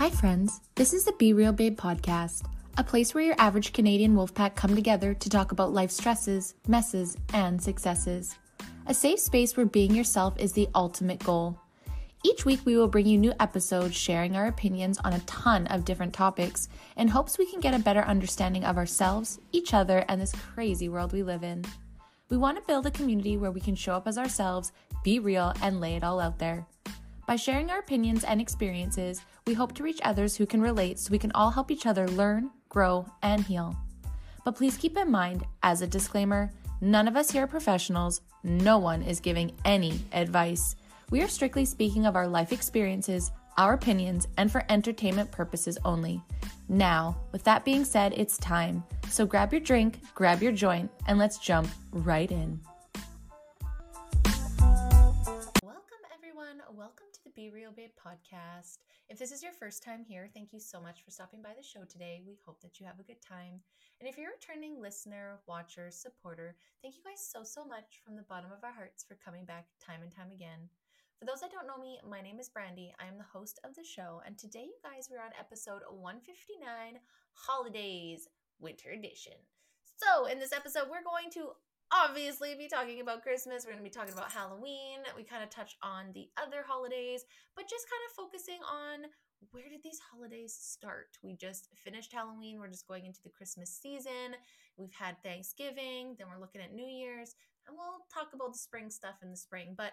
Hi, friends. This is the Be Real Babe podcast, a place where your average Canadian wolfpack come together to talk about life stresses, messes, and successes. A safe space where being yourself is the ultimate goal. Each week, we will bring you new episodes sharing our opinions on a ton of different topics in hopes we can get a better understanding of ourselves, each other, and this crazy world we live in. We want to build a community where we can show up as ourselves, be real, and lay it all out there. By sharing our opinions and experiences, we hope to reach others who can relate so we can all help each other learn, grow, and heal. But please keep in mind, as a disclaimer, none of us here are professionals, no one is giving any advice. We are strictly speaking of our life experiences, our opinions, and for entertainment purposes only. Now, with that being said, it's time. So grab your drink, grab your joint, and let's jump right in. The Real Babe podcast. If this is your first time here, thank you so much for stopping by the show today. We hope that you have a good time. And if you're a returning listener, watcher, supporter, thank you guys so, so much from the bottom of our hearts for coming back time and time again. For those that don't know me, my name is Brandy. I am the host of the show, and today, you guys, we're on episode 159 Holidaze Winter Edition. So, in this episode, we're going to obviously be talking about Christmas. We're going to be talking about Halloween. We kind of touch on the other holidays, but just kind of focusing on where did these holidays start? We just finished Halloween. We're just going into the Christmas season. We've had Thanksgiving, then we're looking at New Year's, and we'll talk about the spring stuff in the spring. But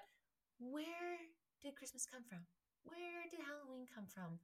where did Christmas come from? Where did Halloween come from?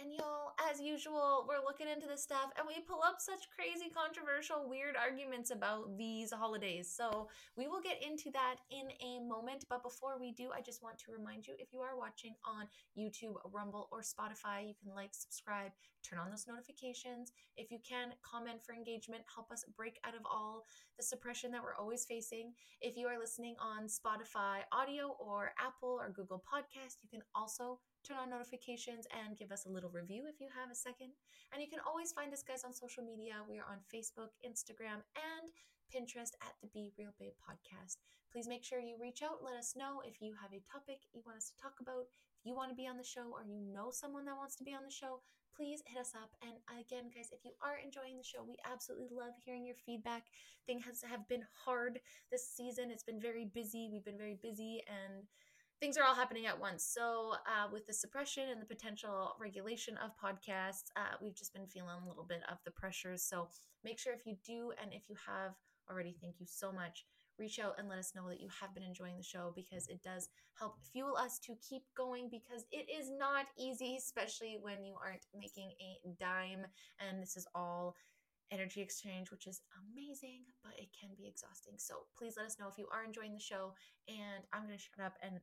And y'all, as usual, we're looking into this stuff and we pull up such crazy, controversial, weird arguments about these holidays. So we will get into that in a moment. But before we do, I just want to remind you if you are watching on YouTube, Rumble, or Spotify, you can like, subscribe, turn on those notifications. If you can, comment for engagement, help us break out of all the suppression that we're always facing. If you are listening on Spotify audio or Apple or Google Podcast, you can also turn on notifications and give us a little review if you have a second. And you can always find us guys on social media. We are on Facebook, Instagram, and Pinterest at the Be Real Babe podcast. Please make sure you reach out. Let us know if you have a topic you want us to talk about. If you want to be on the show or you know someone that wants to be on the show, please hit us up. And again, guys, if you are enjoying the show, we absolutely love hearing your feedback. Things have been hard this season. It's been very busy. We've been very busy and things are all happening at once. So, uh, with the suppression and the potential regulation of podcasts, uh, we've just been feeling a little bit of the pressures. So, make sure if you do, and if you have already, thank you so much. Reach out and let us know that you have been enjoying the show because it does help fuel us to keep going because it is not easy, especially when you aren't making a dime. And this is all energy exchange, which is amazing, but it can be exhausting. So please let us know if you are enjoying the show. And I'm going to shut up and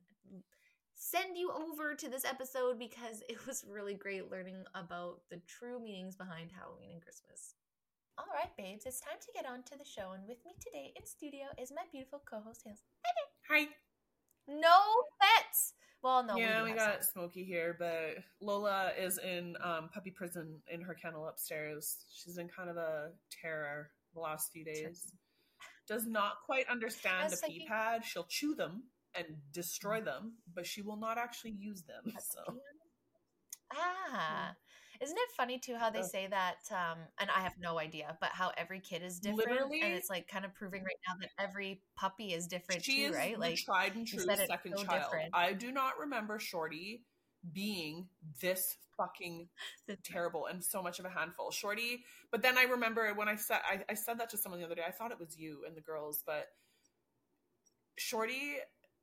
send you over to this episode because it was really great learning about the true meanings behind Halloween and Christmas. All right, babes, it's time to get on to the show. And with me today in studio is my beautiful co host, Hills. Hi. No pets. Well, no. Yeah, we, we got some. Smokey here, but Lola is in um, puppy prison in her kennel upstairs. She's in kind of a terror the last few days. Does not quite understand a pee pad. She'll chew them and destroy mm. them, but she will not actually use them. So. Ah, isn't it funny too how they say that? Um, and I have no idea, but how every kid is different, Literally, and it's like kind of proving right now that every puppy is different she too, is right? Like tried and true second so child. Different. I do not remember Shorty being this fucking terrible and so much of a handful. Shorty, but then I remember when I said I, I said that to someone the other day. I thought it was you and the girls, but Shorty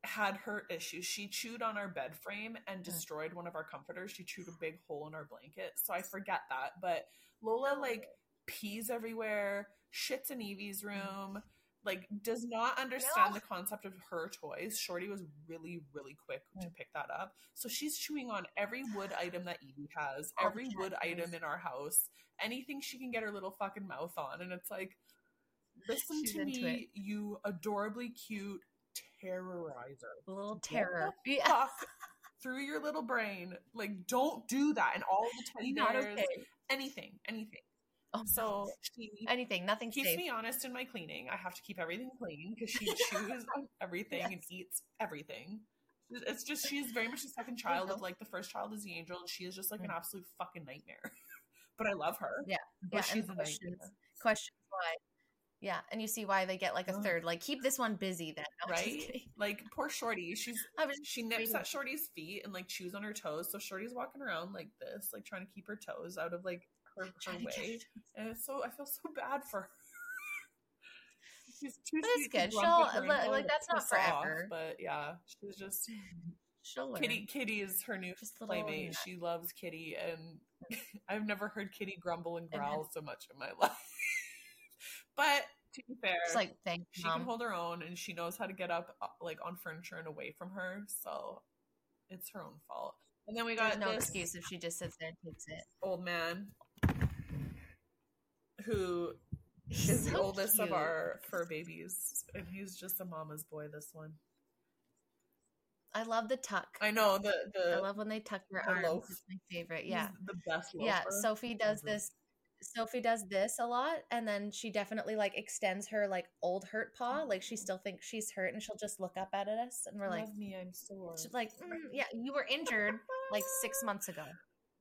had her issues. She chewed on our bed frame and mm. destroyed one of our comforters. She chewed a big hole in our blanket. So I forget that. But Lola like pees everywhere, shits in Evie's room, like does not understand no. the concept of her toys. Shorty was really, really quick to mm. pick that up. So she's chewing on every wood item that Evie has, every wood item in our house, anything she can get her little fucking mouth on. And it's like, listen she's to me, it. you adorably cute terrorizer. A little terror. Yeah. through your little brain. Like, don't do that. And all the teddy bears, okay. anything, anything. Oh, so she anything, nothing keeps safe. me honest in my cleaning. I have to keep everything clean because she chews on everything yes. and eats everything. It's just she's very much the second child of like the first child is the angel, and she is just like an mm. absolute fucking nightmare. but I love her. Yeah, but yeah. she's And a questions, nightmare. questions why. Yeah, and you see why they get like a third. Like keep this one busy then. No, Right? Like poor Shorty, she's she nips at Shorty's feet and like chews on her toes. So Shorty's walking around like this, like trying to keep her toes out of like her, her trying to get way. And it's so I feel so bad for her. She's too But it's good. She'll- like- that's not piss off, forever. But yeah, she's just She'll learn. Kitty. Kitty is her new Just little playmate. She loves Kitty, and I've never heard Kitty grumble and And growl so much in my life. But to be fair, Just like thank she mom. can hold her own and she knows how to get up uh, like on furniture and away from her so it's her own fault and then we There's got no this excuse if she just sits there and takes it. old man who He's is the so oldest of our fur babies and he's just a mama's boy this one I love the tuck. i know the the I love when they tuck their the arms. loaf. It's my favorite. he's Yeah. the best Yeah. Sophie does ever. this. Sophie does this a lot, and then she definitely like extends her like old hurt paw. Like she still thinks she's hurt, and she'll just look up at us, and we're like, love me i'm sore she's like, "Mm, yeah, you were injured like six months ago.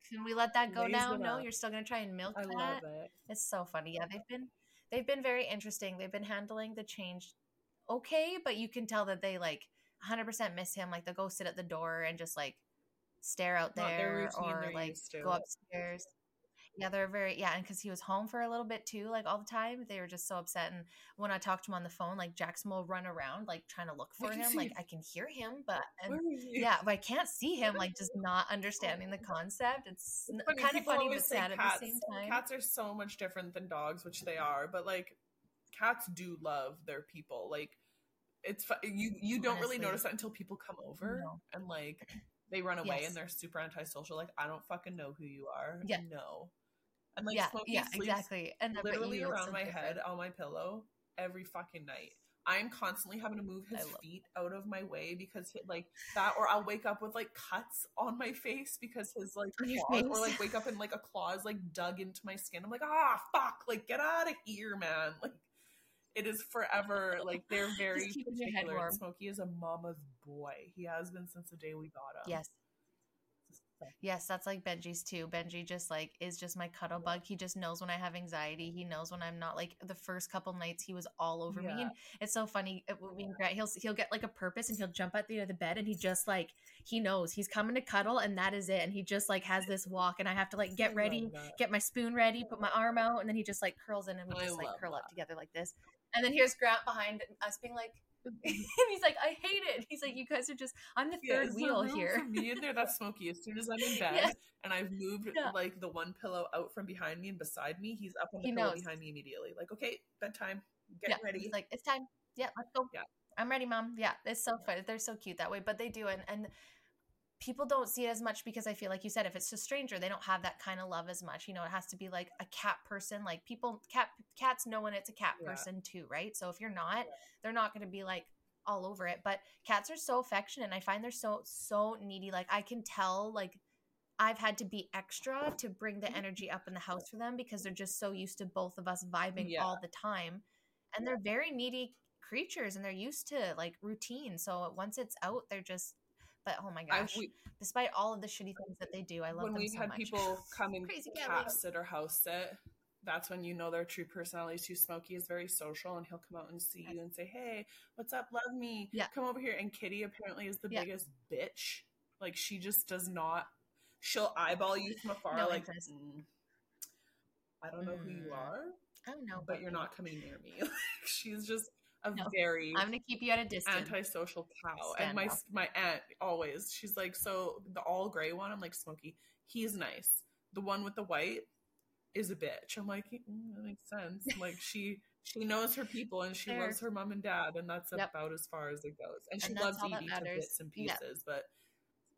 Can we let that go now? No, you're still gonna try and milk i that. love it It's so funny. Yeah, they've been they've been very interesting. They've been handling the change okay, but you can tell that they like 100% miss him. Like they'll go sit at the door and just like stare out Not there or like go upstairs. Yeah, they're very yeah, and because he was home for a little bit too, like all the time, they were just so upset. And when I talked to him on the phone, like Jackson will run around like trying to look for him. Like. I can hear him, but and, Where is he? yeah, but I can't see him. Like just not understanding the oh. concept. It's It's kind of funny but sad at the same time. Cats are so much different than dogs, which they are, but like cats do love their people. Like it's you you don't really notice that until people come over No. and like they run away Yes. and they're super antisocial. Like I don't fucking know who you are. Yeah. no. And like yeah, Smokey yeah, exactly. And literally around so my different. head on my pillow every fucking night. I'm constantly having to move his feet out of my way because he- like that, or I'll wake up with like cuts on my face because his like claws, or like wake up and like a claw is like dug into my skin. I'm like, ah, fuck, like get out of here, man. Like it is forever. Like they're very keeping your head particular. Smokey is a mama's boy. He has been since the day we got him. Yes. Yes, that's like Benji's too. Benji just like is just my cuddle bug. He just knows when I have anxiety. He knows when I'm not like the first couple nights he was all over me. And it's so funny. It would be great. He'll he'll get like a purpose and he'll jump at the end of the bed and he just like he knows he's coming to cuddle and that is it. And he just like has this walk and I have to like get ready, get my spoon ready, put my arm out, and then he just like curls in and we I just like curl up together like this. And then here's Grant behind us being like and he's like, I hate it. He's like, you guys are just I'm the third there wheel here. Me in there, that's smoky. As soon as I'm in bed Yes. and I've moved Yeah. like the one pillow out from behind me and beside me, he's up on the He pillow knows. behind me immediately. Like, okay, bedtime, get yeah, ready. He's like, it's time. Yeah, let's go. Yeah. I'm ready, mom. Yeah, it's so fun. They're so cute that way, but they do, and and people don't see it as much because I feel like you said, if it's a stranger, they don't have that kind of love as much. You know, it has to be like a cat person. Like people, cat cats know when it's a cat Yeah. person too, right? So if you're not, they're not going to be like all over it. But cats are so affectionate. And I find they're so so needy. Like I can tell, like. I've had to be extra to bring the energy up in the house for them because they're just so used to both of us vibing Yeah. all the time. And they're very needy creatures and they're used to like routine. So once it's out, they're just but oh my gosh. we, Despite all of the shitty things that they do, I love when them we've so had much. people come and Crazy cat sit or house sit, that's when you know their true personality too. Smokey is very social and he'll come out and see you and say, Hey, what's up? Love me. Yeah. Come over here. And Kitty apparently is the Yeah. biggest bitch. Like she just does not she'll eyeball you from afar No like "Mm, I don't know who you Mm. are, I don't know. but you're not coming near me. Like, she's just a No. very I'm gonna keep you at a distance. antisocial cow. Stand and my my aunt always, she's like, so the all gray one, I'm like, Smokey, he's nice. The one with the white is a bitch. I'm like, mm, that makes sense. Like she she knows her people and she loves her mom and dad, and that's Yep. about as far as it goes. And she And that's loves Evie to bits and pieces, but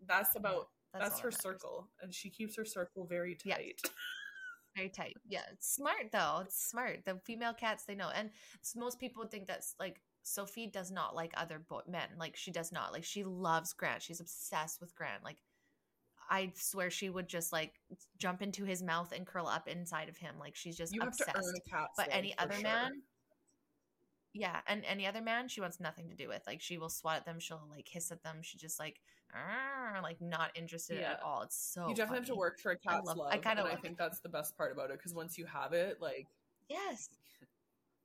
that's about that's, all her that circle, and she keeps her circle very tight. Very tight. Yeah, it's smart though. It's smart. The female cats they know, and most people think that's like Sophie does not like other boy- men. Like she does not. Like she loves Grant. She's obsessed with Grant. Like I swear she would just like jump into his mouth and curl up inside of him. Like she's just You obsessed. to earn a cat's but any other sure. man yeah, and any other man she wants nothing to do with. Like she will swat at them, she'll like hiss at them. She just like like not interested Yeah. at all. It's so you definitely have to work for a cat's love- love. I kinda I love think that's the best part about it because once you have it, like Yes.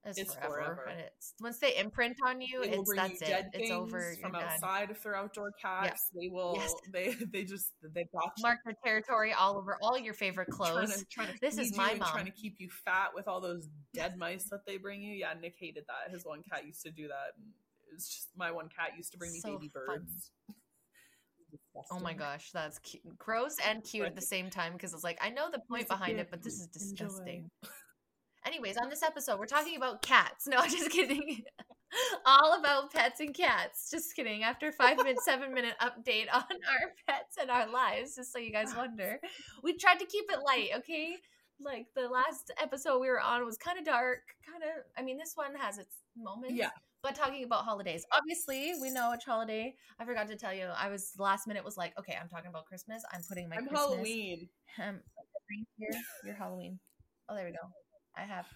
It's, It's forever. forever. And it's once they imprint on you, they it's that's you dead it. It's over. From done. outside if they're outdoor cats. They will. Yes. They they just they got. Mark their territory all over all your favorite trying clothes. to, trying to This is my mom. trying to keep you fat with all those dead mice that they bring you. Yeah, Nick hated that. His one cat used to do that. And it just my one cat used to bring me So baby fun. birds. Oh my gosh, that's cute. gross and cute at the same time because it's like I know the point behind it, but this is enjoy." disgusting. Anyways, on this episode, we're talking about cats. No, I'm just kidding. All about pets and cats. Just kidding. After five minute, seven minute update on our pets and our lives, just so you guys wonder, we tried to keep it light. Okay, like the last episode we were on was kind of dark. Kind of. I mean, this one has its moments. Yeah. But talking about holidays, obviously we know which holiday. I forgot to tell you. I was last minute was like, okay, I'm talking about Christmas. I'm putting my I'm Christmas Halloween. um, here, your Halloween. Oh, there we go. I have.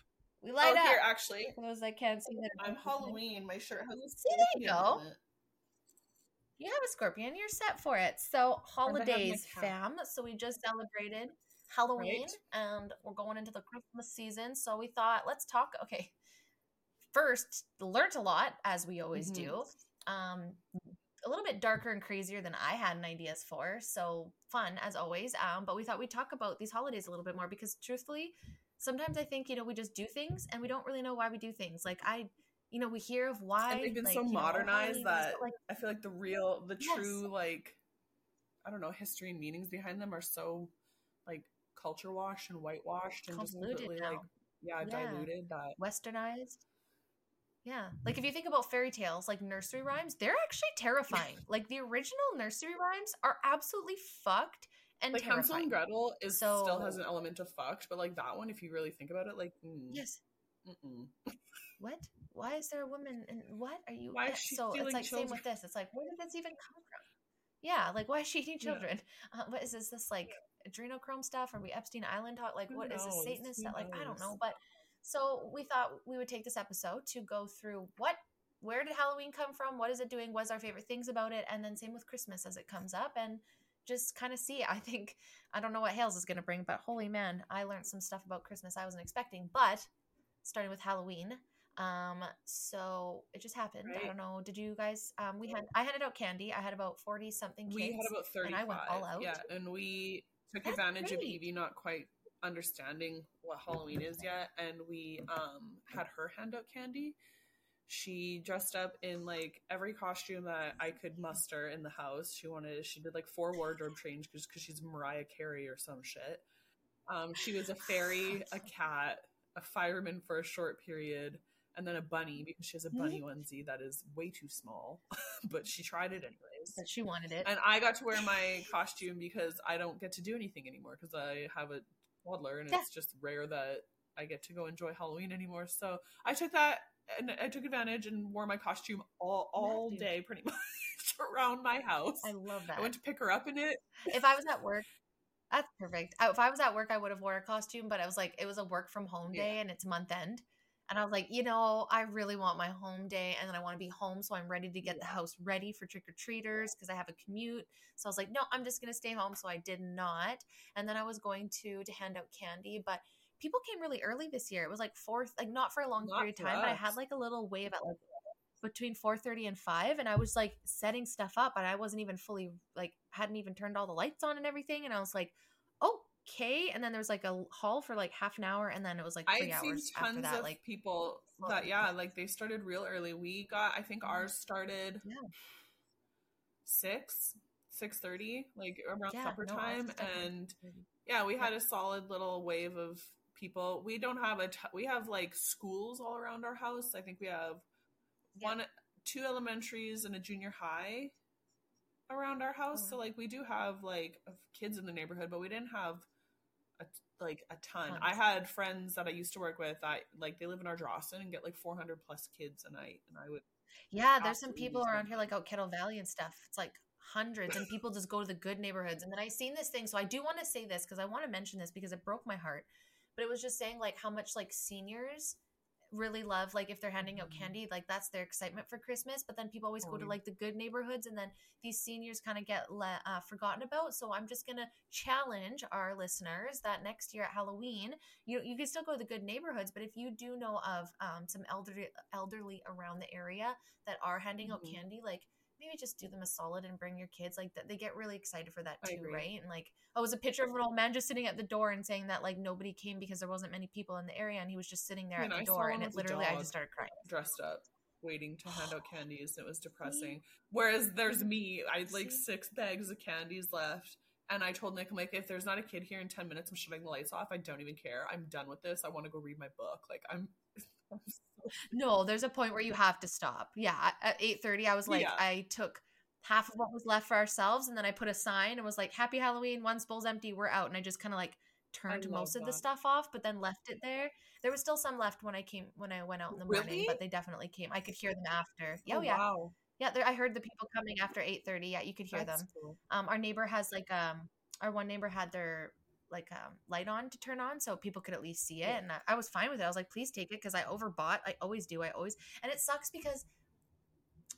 We light oh, up. here actually. For those that can't see that. I'm Halloween. My shirt has a See, there you scorpion go. You have a scorpion. You're set for it. So I have my holidays, fam. So we just celebrated Halloween, Right. and we're going into the Christmas season. So we thought, let's talk. Okay, first, learned a lot as we always Mhm. do. Um, a little bit darker and crazier than I had an ideas for. So fun as always. Um, but we thought we'd talk about these holidays a little bit more because truthfully, sometimes I think you know we just do things and we don't really know why we do things. Like I, you know, we hear of why And they've been like, so know, oh, modernized that like I feel like the real, the Yes. true, like, I don't know, history and meanings behind them are so, like, culture washed and whitewashed and just completely, now. like, yeah, Yeah. diluted. That westernized. Yeah. Like if you think about fairy tales, like nursery rhymes, they're actually terrifying. like the original nursery rhymes are absolutely fucked and like Hansel and Gretel is still has an element of fucked, but like that one, if you really think about it, like, mm, Yes. What? Why is there a woman and what are you Why is yeah, she so it's like same with this. It's like where did this even come from? Yeah, like why is she eating Yeah. children? Uh, what is this this like adrenochrome stuff? Are we Epstein Island talk? Like Who what is this knows? Satanist stuff? Like I don't know. But so we thought we would take this episode to go through what where did Halloween come from? What is it doing? What's our favorite things about it? And then same with Christmas as it comes up and just kind of see. I think I don't know what Hales is going to bring, but holy man, I learned some stuff about Christmas I wasn't expecting. But starting with Halloween, um, so it just happened. I don't know. Did you guys? Um, we had I handed out candy. I had about forty something we had about and I went all out. yeah and we took That's advantage of evie not quite understanding what halloween is yet and we um had her hand out candy she dressed up in like every costume that i could muster in the house she wanted she did like four wardrobe change because she's mariah carey or some shit um she was a fairy a cat a fireman for a short period and then a bunny because she has a bunny onesie that is way too small but she tried it anyways But she wanted it. and I got to wear my costume because I don't get to do anything anymore because I have a toddler and Yeah. it's just rare that I get to go enjoy Halloween anymore. So I took that and I took advantage and wore my costume all all day pretty much around my house. I love that. I went to pick her up in it. if I was at work, that's perfect. If I was at work, I would have wore a costume, but I was like, it was a work from home day Yeah. and it's month end. And I was like, you know, I really want my home day and then I want to be home. So I'm ready to get the house ready for trick or treaters because I have a commute. So I was like, no, I'm just going to stay home. So I did not. And then I was going to, to hand out candy, but people came really early this year. It was like fourth, like not for a long Not period of time, but I had like a little wave at like between 4.30 and 5 and i was like setting stuff up and i wasn't even fully like hadn't even turned all the lights on and everything and i was like okay and then there was like a haul for like half an hour and then it was like three I've seen hours after tons that of like people that yeah, like they started real early. We got I think ours started Yeah. six six thirty like around Yeah, supper no, time and yeah we had a solid little wave of people. We don't have a t- we have like schools all around our house. I think we have Yeah. one two elementaries and a junior high around our house. So oh, wow. like we do have like kids in the neighborhood but we didn't have a, like a ton. Tons. i had friends that i used to work with. That like they live in ardrossan and get like 400 plus kids a night and i would yeah there's some people around here like out kettle valley and stuff. It's like hundreds and people just go to the good neighborhoods. And then i seen this thing. So i do want to say this because i want to mention this because it broke my heart but it was just saying like how much like seniors really love like if they're handing out Mhm. candy, like that's their excitement for Christmas. But then people always go to like the good neighborhoods, and then these seniors kind of get le- uh, forgotten about. So I'm just gonna challenge our listeners that next year at Halloween, you you can still go to the good neighborhoods, but if you do know of um, some elderly elderly around the area that are handing out Mhm. candy, like maybe just do them a solid and bring your kids. Like that, they get really excited for that too, right? And like, oh, it was a picture of an old man just sitting at the door and saying that like nobody came because there wasn't many people in the area, and he was just sitting there And at the I door, and it literally, I just started crying. Uh, dressed up waiting to hand out candies. It was depressing. Whereas there's me, I had like six bags of candies left. And I told Nick, I'm like, if there's not a kid here in 10 minutes, I'm shutting the lights off. I don't even care. I'm done with this. I want to go read my book. Like, I'm. No, there's a point where you have to stop. Yeah, at- at eight thirty, I was like, Yeah. I took half of what was left for ourselves, and then I put a sign and was like, "Happy Halloween! once bowl's empty. We're out." And I just kind of like turned most of the stuff off, but then left it there. There was still some left when I came when I went out in the morning, but they definitely came. I could hear them after. Yeah, oh, oh, yeah, wow. yeah. There, I heard the people coming after eight thirty. Yeah, you could hear That's them. cool. Um, our neighbor has like um, our one neighbor had their like um light on to turn on so people could at least see it Yeah. and I, I was fine with it. I was like please take it because i overbought i always do i always and it sucks because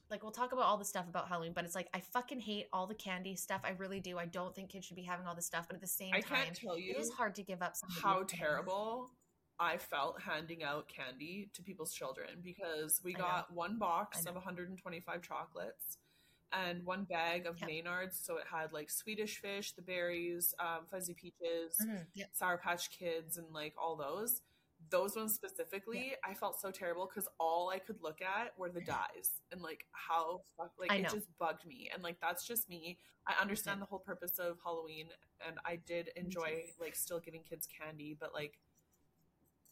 like we'll talk about all the stuff about halloween but it's like i fucking hate all the candy stuff i really do i don't think kids should be having all this stuff but at the same I time can't tell you it is hard to give up how terrible I felt handing out candy to people's children because we got one box of 125 chocolates and one bag of Yep. Maynards. So it had like Swedish fish, the berries, um, fuzzy peaches, Mhm, yeah. Sour Patch Kids, and like all those. Those ones specifically, I felt so terrible because all I could look at were the dyes and like how fuck like it just bugged me. And like that's just me. I understand the whole purpose of Halloween, and I did enjoy like still giving kids candy, but like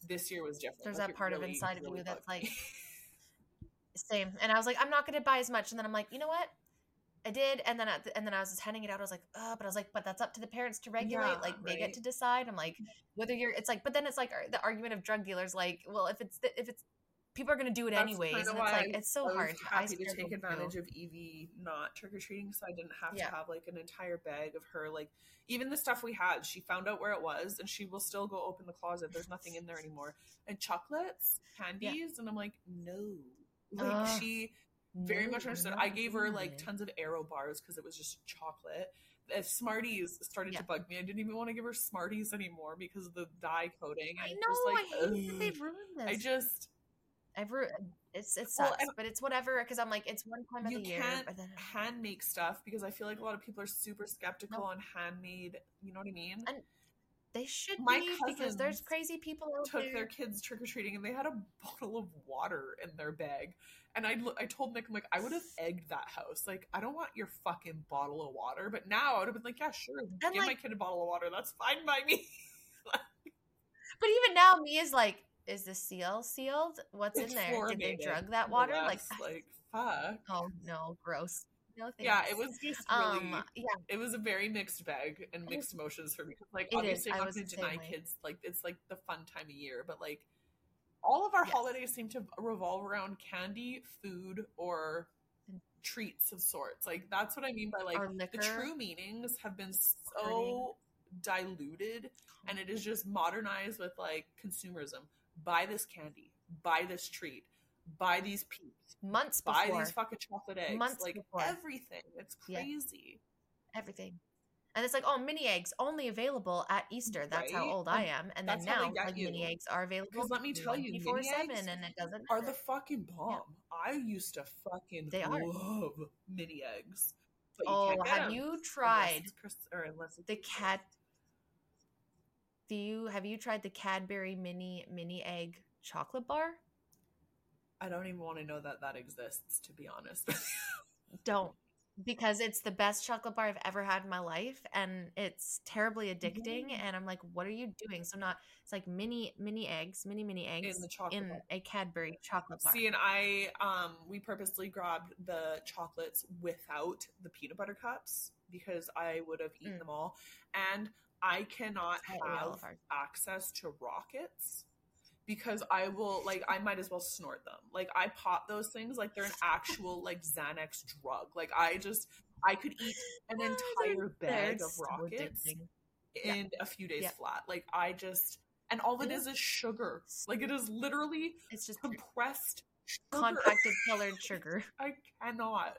this year was different. There's Like, that part of really, inside of really you that's like same and i was like i'm not gonna buy as much and then i'm like you know what I did, and then at the, and then I was just handing it out. I was like, oh, but I was like, but that's up to the parents to regulate. Yeah, like they right. get to decide. I'm like, whether you're, it's like, but then it's like uh, the argument of drug dealers. Like, well, if it's the, if it's people are gonna do it That's anyways, and it's like it's so I was hard. Happy to still take advantage of Evie not trick or treating, so I didn't have Yeah. to have like an entire bag of her. Like even the stuff we had, she found out where it was, and she will still go open the closet. There's nothing in there anymore. And chocolates, candies, and I'm like, no. Like Ugh. she very No, much understood. I gave her like tons of Aero bars because it was just chocolate. If Smarties started Yeah. to bug me, I didn't even want to give her Smarties anymore because of the dye coating. I was know. just like, I hate that they've ruined this. I just I've ru- it's it sucks, and- but it's whatever because I'm like it's one time of you the year. can't But then hand make stuff because I feel like a lot of people are super skeptical Nope. on handmade. You know what I mean? And they should My be because there's crazy people out Took there. their kids trick or treating and they had a bottle of water in their bag. And I, I told Nick, I'm like, I would have egged that house. Like, I don't want your fucking bottle of water. But now I would have been like, yeah, sure. give my kid a bottle of water. That's fine by me. But even now, me is like, is the seal sealed? What's in there? Did they drug that water? Like, less. like, fuck. oh no, gross. No thanks. Yeah, it was just really. Um, yeah, it was a very mixed bag and mixed emotions for me. Like It is. obviously, I I'm not was going to deny kids like it's like the fun time of year, but like all of our Yes. holidays seem to revolve around candy, food, or treats of sorts. Like that's what I mean by like the true meanings have been so diluted, and it is just modernized with like consumerism. Buy this candy, buy this treat, buy these peeps, months buy before these fucking chocolate eggs, Months like before. everything. It's Yeah. crazy. everything. And it's like, oh, mini eggs only available at Easter. That's how old I am. And then That's they now, like, mini eggs are available. Because let me tell you, 24/7, eggs and it doesn't are the fucking bomb. I used to fucking They are. love mini eggs. Oh, have you tried or unless the cat? Do you have you tried the Cadbury mini mini egg chocolate bar? I don't even want to know that that exists, to be honest. Don't because it's the best chocolate bar I've ever had in my life, and it's terribly addicting. Mm. And I'm like, what are you doing? So not it's like mini mini eggs, mini mini eggs in the chocolate. in bar. a Cadbury chocolate bar. See, and I um we purposely grabbed the chocolates without the peanut butter cups because I would have eaten Mm. them all, and I cannot That's what we all have access to rockets because I will like I might as well snort them. Like I pop those things like they're an actual like Xanax drug. Like I just I could eat an entire bag of so rockets addicting. Yeah. in a few days Yeah. flat. Like I just and all it is is sugar. Like it is literally It's just compressed sugar. compacted colored sugar. I cannot.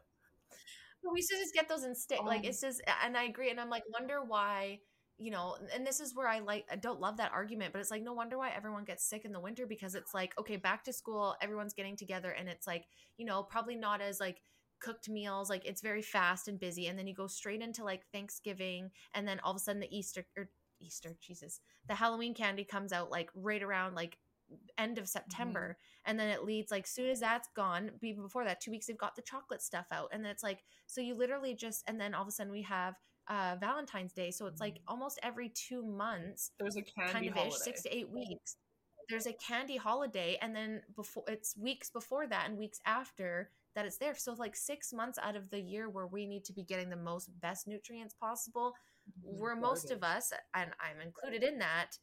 But we should just get those in stick. Like Um, it's just, and I agree. And I'm like, wonder why, you know, and this is where I like, I don't love that argument, but it's like, no wonder why everyone gets sick in the winter because it's like, okay, back to school, everyone's getting together, and it's like, you know, probably not as like cooked meals. Like it's very fast and busy, and then you go straight into like Thanksgiving, and then all of a sudden the Easter or Easter, Jesus, the Halloween candy comes out like right around like end of mm-hmm. September and then it leads like soon as that's gone even before that two weeks they've got the chocolate stuff out and then it's like so you literally just and then all of a sudden we have uh valentine's day. So it's like almost every two months There's a candy kind of holiday. ish six to eight weeks there's a candy holiday and then before it's weeks before that and weeks after that it's there. So like six months out of the year where we need to be getting the most best nutrients possible where most of us and i'm included in that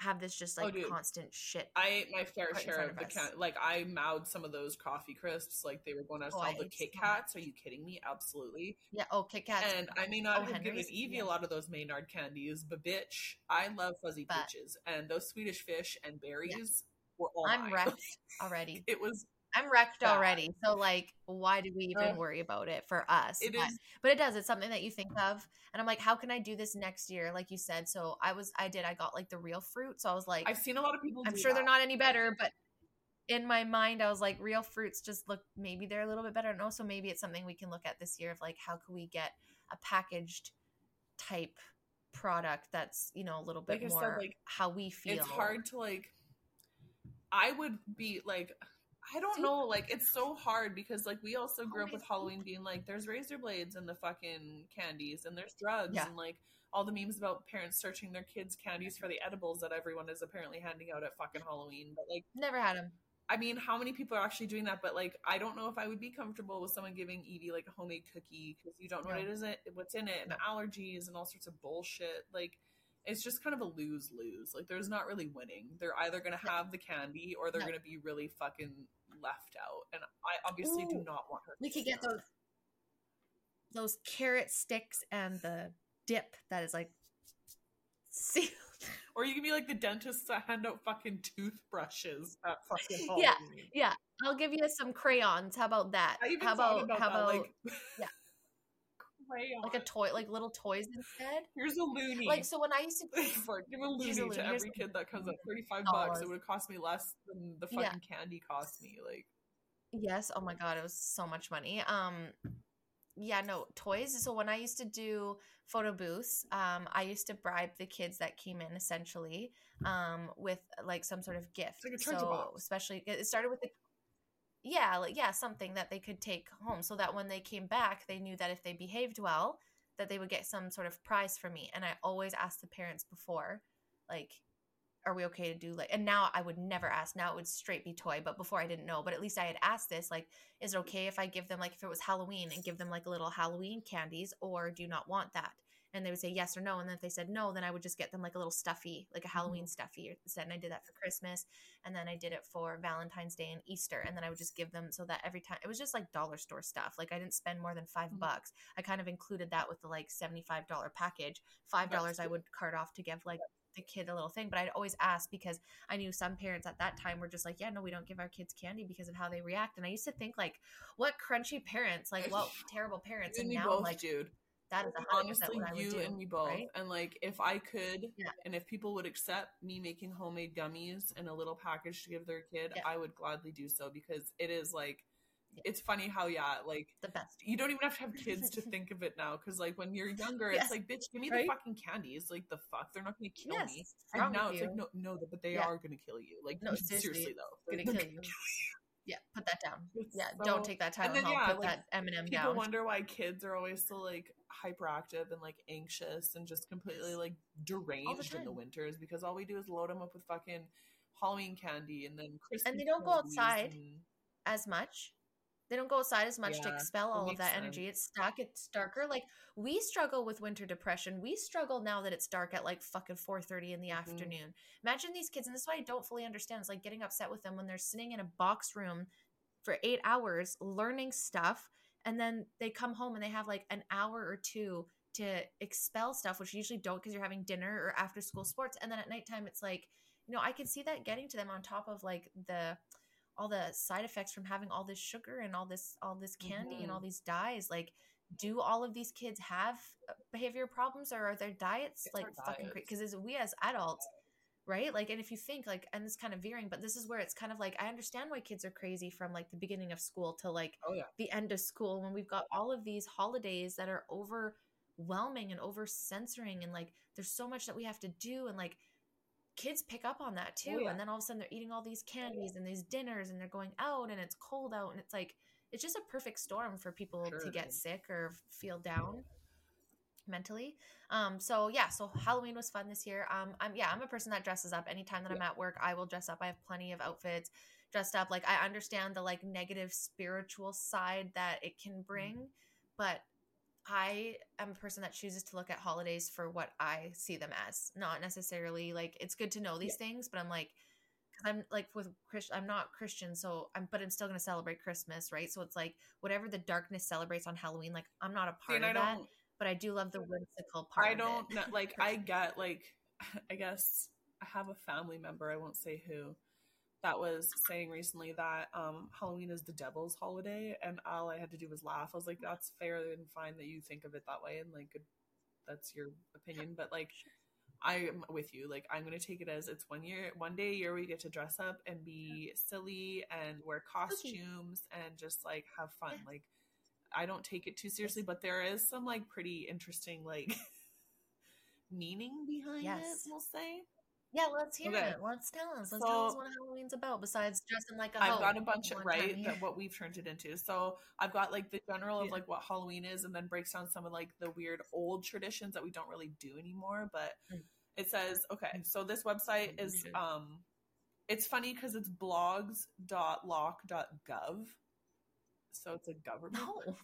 have this just Oh, like dude. constant shit I ate my fair share of the can. Like I mowed some of those coffee crisps, like they were going to Oh, sell the Kit Kats. Are you kidding me? Absolutely. yeah oh kit kats And I may not Oh, have given Evie Yeah. a lot of those Maynard candies, but bitch, I love fuzzy But- peaches and those Swedish fish and berries were all I'm mine. wrecked already. it was I'm wrecked already. So like, why do we even worry about it for us? it but, is but it does. It's something that you think of, and I'm like, how can I do this next year? Like you said. So I was, I did. I got like the real fruit. So I was like, I've seen a lot of people I'm sure they're not any better, but in my mind, I was like, real fruits just look maybe they're a little bit better. No, so maybe it's something we can look at this year of like, how can we get a packaged type product that's you know a little bit Like I said, more like, how we feel. it's hard to like i would be like i don't know like it's so hard because like we also grew up with halloween being like there's razor blades and the fucking candies and there's drugs Yeah. and like all the memes about parents searching their kids candies for the edibles that everyone is apparently handing out at fucking halloween but like Never had them. i mean how many people are actually doing that but like i don't know if i would be comfortable with someone giving evie like a homemade cookie because you don't know what No. it is what's in it and No. allergies and all sorts of bullshit like it's just kind of a lose lose. Like there's not really winning. They're either gonna have the candy or they're No. gonna be really fucking left out. And I obviously do not want her. We could get those those carrot sticks and the dip that is like sealed. Or you can be like the dentists that hand out fucking toothbrushes at fucking Yeah. Halloween. Yeah, I'll give you some crayons. How about that? How about, about, how that, about like yeah. Crayon. like a toy, like little toys instead? Here's a loony. Like so, when I used to give a loony a to every kid that comes up. Thirty five bucks. It would have cost me less than the Yeah. fucking candy cost me. Like Yes. Oh my god, it was so much money. Um yeah, no, toys. So when I used to do photo booths, um, I used to bribe the kids that came in essentially um with like some sort of gift. like a so especially it started with the yeah, like yeah, something that they could take home so that when they came back, they knew that if they behaved well, that they would get some sort of prize for me. And I always asked the parents before, like, are we okay to do like and now I would never ask. Now it would straight be toy, but before I didn't know. But at least I had asked this, like, is it okay if I give them like if it was Halloween and give them like a little Halloween candies, or do you not want that? And they would say yes or no. And then if they said no, then I would just get them like a little stuffy, like a Halloween stuffy instead. And I did that for Christmas and then I did it for Valentine's Day and Easter, and then I would just give them so that every time it was just like dollar store stuff. Like I didn't spend more than 5 Mhm. bucks. I kind of included that with the like seventy five dollar package. Five dollars I would cart off to give like the kid a little thing, but I'd always ask because I knew some parents at that time were just like, yeah, no, we don't give our kids candy because of how they react. And I used to think like, what crunchy parents, like what terrible parents. And now I'm both, like, dude. That is honestly what I would you do. and me both right? and like if i could Yeah. and if people would accept me making homemade gummies in a little package to give their kid Yeah. i would gladly do so because it is like Yeah. it's funny how yeah like the best. you don't even have to have kids to think of it now because like when you're younger Yes. it's like bitch give me Right? the fucking candies like the fuck they're not gonna kill Yes, me and now it's like no no but they are gonna kill you like No, seriously, seriously, though gonna They're kill you. Yeah, put that down. It's Yeah, so- don't take that and Tylenol. then, yeah, put like, that M and M people down. wonder why kids are always so like hyperactive and like anxious and just completely like deranged in the winters because all we do is load them up with fucking Halloween candy and then Christmas And they don't go outside. and- as much. They don't go outside as much to expel all of that energy. It's stuck. It's darker. Like we struggle with winter depression. We struggle now that it's dark at like fucking four thirty in the Mhm. afternoon. Imagine these kids, and this is why I don't fully understand. It's like getting upset with them when they're sitting in a box room for eight hours learning stuff, and then they come home and they have like an hour or two to expel stuff, which you usually don't because you're having dinner or after school sports, and then at nighttime it's like you know, I can see that getting to them on top of like the all the side effects from having all this sugar and all this all this candy mm-hmm. and all these dyes like do all of these kids have uh, behavior problems or are their diets it's like fucking crazy because as we as adults right like and if you think like and it's kind of veering but this is where it's kind of like i understand why kids are crazy from like the beginning of school to like oh, yeah. the end of school when we've got all of these holidays that are overwhelming and over censoring and like there's so much that we have to do and like kids pick up on that oh, too oh, yeah. and then all of a sudden they're eating all these candies and these dinners and they're going out and it's cold out and it's like it's just a perfect storm for people sure. to get sick or feel down mentally. Um, so yeah, so Halloween was fun this year. Um, I'm yeah, I'm a person that dresses up. Anytime that yeah. I'm at work, I will dress up. I have plenty of outfits dressed up. Like I understand the like negative spiritual side that it can bring, mm-hmm. but I am a person that chooses to look at holidays for what I see them as, not necessarily like it's good to know these yeah. things, but I'm like I'm like with Christian, I'm not Christian, so I'm, but I'm still going to celebrate Christmas, right? So it's like whatever the darkness celebrates on Halloween, like I'm not a part See, of that, but I do love the whimsical part. I don't like I get like I guess I have a family member, I won't say who, that was saying recently that um Halloween is the devil's holiday, and all I had to do was laugh. I was like, that's fair and fine that you think of it that way, and like that's your opinion, but like. I'm with you. Like I'm gonna take it as it's one year, one day a year we get to dress up and be silly and wear costumes and just like have fun. Like I don't take it too seriously, but there is some like pretty interesting like meaning behind yes. it. We'll say. Yeah, let's hear okay. it. Let's tell us. Let's so, tell us what Halloween's about. Besides dressing like a I've got a bunch of right that what we've turned it into. So I've got like the general of yeah. like what Halloween is, and then breaks down some of like the weird old traditions that we don't really do anymore. But mm. it says okay. Mm. So this website is um, it's funny because it's blogs.loc.gov. So it's a government. No.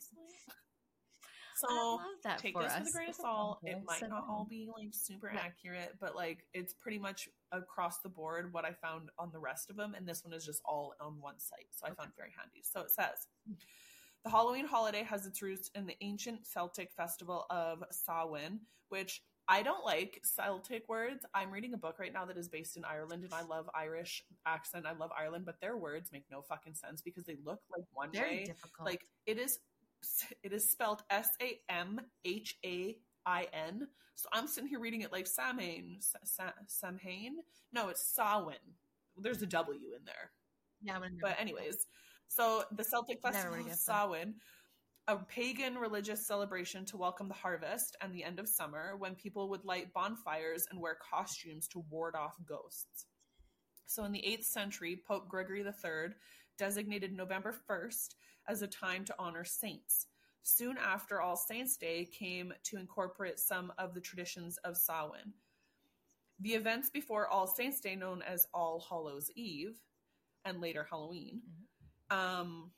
So take this us. with a grain of salt. It might not all be like super yeah. accurate, but like it's pretty much across the board what I found on the rest of them, and this one is just all on one site. So I found it very handy. So it says. The Halloween holiday has its roots in the ancient Celtic festival of Samhain, which I don't like Celtic words. I'm reading a book right now that is based in Ireland, and I love Irish accent. I love Ireland, but their words make no fucking sense because they look like one Very way. Difficult. Like it is it is spelled S A M H A I N. So I'm sitting here reading it like Samhain. Samhain? No, it's Samhain. There's a W in there. Yeah, but anyways, so the Celtic festival of Samhain, a pagan religious celebration to welcome the harvest and the end of summer, when people would light bonfires and wear costumes to ward off ghosts. So in the 8th century, Pope Gregory III designated November 1st as a time to honor saints. Soon after All Saints' Day came to incorporate some of the traditions of Samhain. The events before All Saints' Day, known as All Hallows Eve, and later Halloween, mm-hmm. um,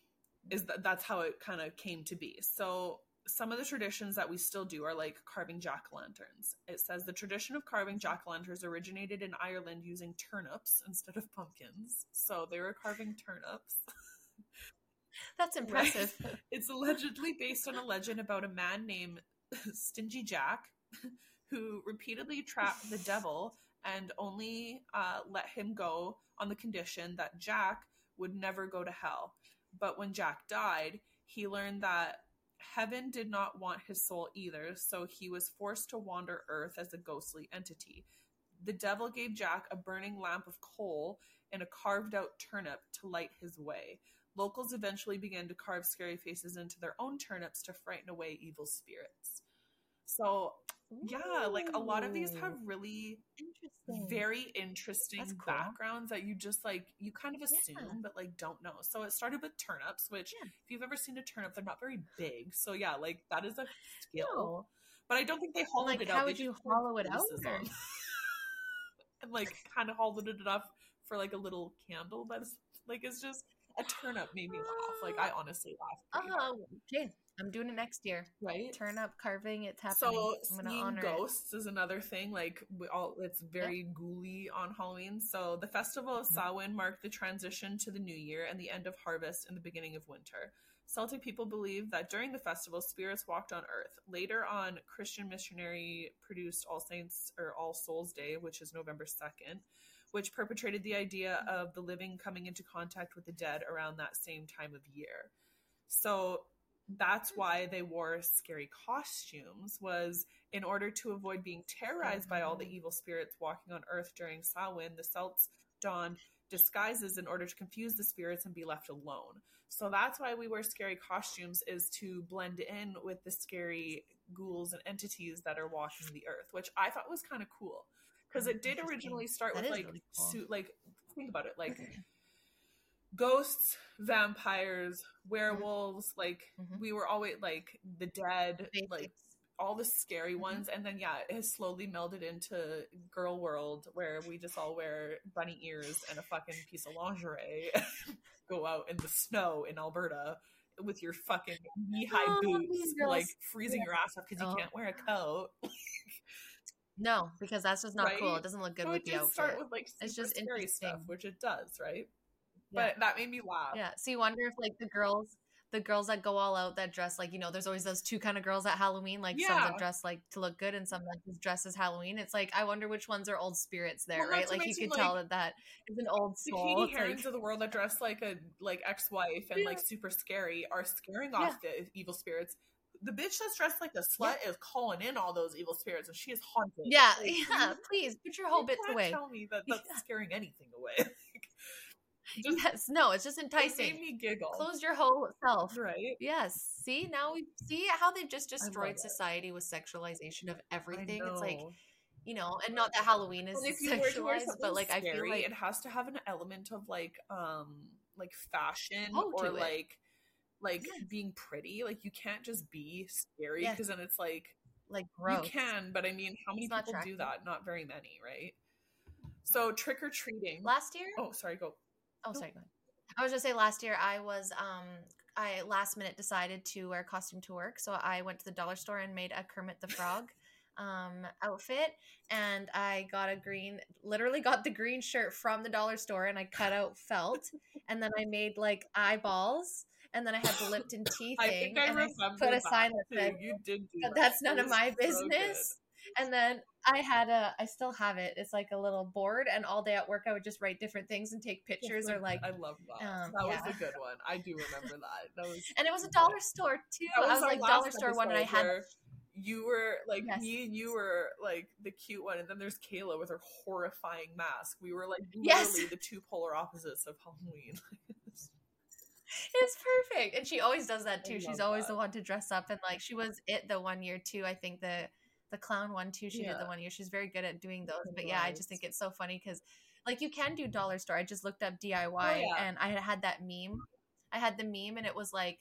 is that that's how it kind of came to be. So some of the traditions that we still do are like carving jack o' lanterns. It says the tradition of carving jack o' lanterns originated in Ireland using turnips instead of pumpkins. So they were carving turnips. That's impressive. Right? It's allegedly based on a legend about a man named Stingy Jack who repeatedly trapped the devil and only uh, let him go on the condition that Jack would never go to hell. But when Jack died, he learned that heaven did not want his soul either, so he was forced to wander earth as a ghostly entity. The devil gave Jack a burning lamp of coal and a carved out turnip to light his way. Locals eventually began to carve scary faces into their own turnips to frighten away evil spirits. So, yeah, like a lot of these have really interesting. very interesting cool. backgrounds that you just like you kind of assume yeah. but like don't know. So it started with turnips, which yeah. if you've ever seen a turnip, they're not very big. So yeah, like that is a skill. No. But I don't think they hollowed like, it out. How would you hollow it out? and like kind of hollowed it enough for like a little candle that's like it's just a turnip made me laugh. Like I honestly laughed. Oh, okay. I'm doing it next year. Right. Turnip carving. It's happening. So seeing ghosts it. is another thing. Like we all, it's very yep. ghouly on Halloween. So the festival of. Samhain marked the transition to the new year and the end of harvest and the beginning of winter. Celtic people believe that during the festival, spirits walked on earth. Later on, Christian missionary produced All Saints or All Souls Day, which is November 2nd, which perpetrated the idea mm-hmm. of the living coming into contact with the dead around that same time of year. So that's why they wore scary costumes was in order to avoid being terrorized by all the mm-hmm. evil spirits walking on earth during Samhain, the Celts donned disguises in order to confuse the spirits and be left alone. So that's why we wear scary costumes is to blend in with the scary ghouls and entities that are walking the earth, which I thought was kind of cool because it did originally start That with like really cool. suit like think about it like ghosts, vampires, werewolves, like Mhm. we were always like the dead, like all the scary Mhm. ones and then yeah it has slowly melded into girl world where we just all wear bunny ears and a fucking piece of lingerie go out in the snow in alberta with your fucking knee-high Oh, boots like freezing your ass off because you Oh. can't wear a coat No, because that's just not cool. It doesn't look good so with it the outfit. start with like It's just scary stuff interesting. which it does right Yeah. but that made me laugh Yeah. So you wonder if like the girls, the girls that go all out that dress like you know, there's always those two kind of girls at Halloween, like some that dress like to look good and some that just dress as Halloween. It's like I wonder which ones are old spirits there, Well, right? Like you could tell that that is an old the soul. Katie It's Herons like, of the world that dress like a like ex-wife and Yeah. like super scary are scaring off the evil spirits. The bitch that's dressed like a slut is calling in all those evil spirits, and she is haunted. yeah, Like, yeah. Please put your you whole bits can't away. Tell me that that's Yeah. scaring anything away. Like, just Yes. No, it's just it made enticing. me giggle. Close your whole self. Right? Yes. See now we see how they've just destroyed society with sexualization of everything. It's like you know, and not that Halloween is And if you were to wear sexualized, but like I feel like it has to have an element of like um like fashion Oh, or like like Yes. being pretty. Like you can't just be scary Yes. because then it's like like gross. You can, but I mean, how many people do that? Not very many, right? So trick or treating. Last year? Oh, sorry. Go. Oh, sorry. Go ahead. I was just say last year I was um I last minute decided to wear a costume to work, so I went to the dollar store and made a Kermit the Frog um outfit and I got a green literally got the green shirt from the dollar store and I cut out felt and then I made like eyeballs and then I had the Lipton tea I thing think I and remember I put a sign that said You did do "But that. that's none of was my so business. and then I had a, I still have it. It's like a little board, and all day at work, I would just write different things and take pictures or like, I love that. um, that was yeah. a good one. I do remember that. That was. and it was a dollar store too. that I was like dollar store one, and I had You were like Yes. me and you were like the cute one, and then there's Kayla with her horrifying mask. We were like Yes. literally the two polar opposites of Halloween. it's perfect, and she always does that too. She's always that. the one to dress up, and like she was it the one year too. I think the the clown one too. She did the one year. She's very good at doing those. But yeah, I just think it's so funny because like you can do dollar store. I just looked up DIY, Oh, yeah. and I had had that meme. I had the meme, and it was like.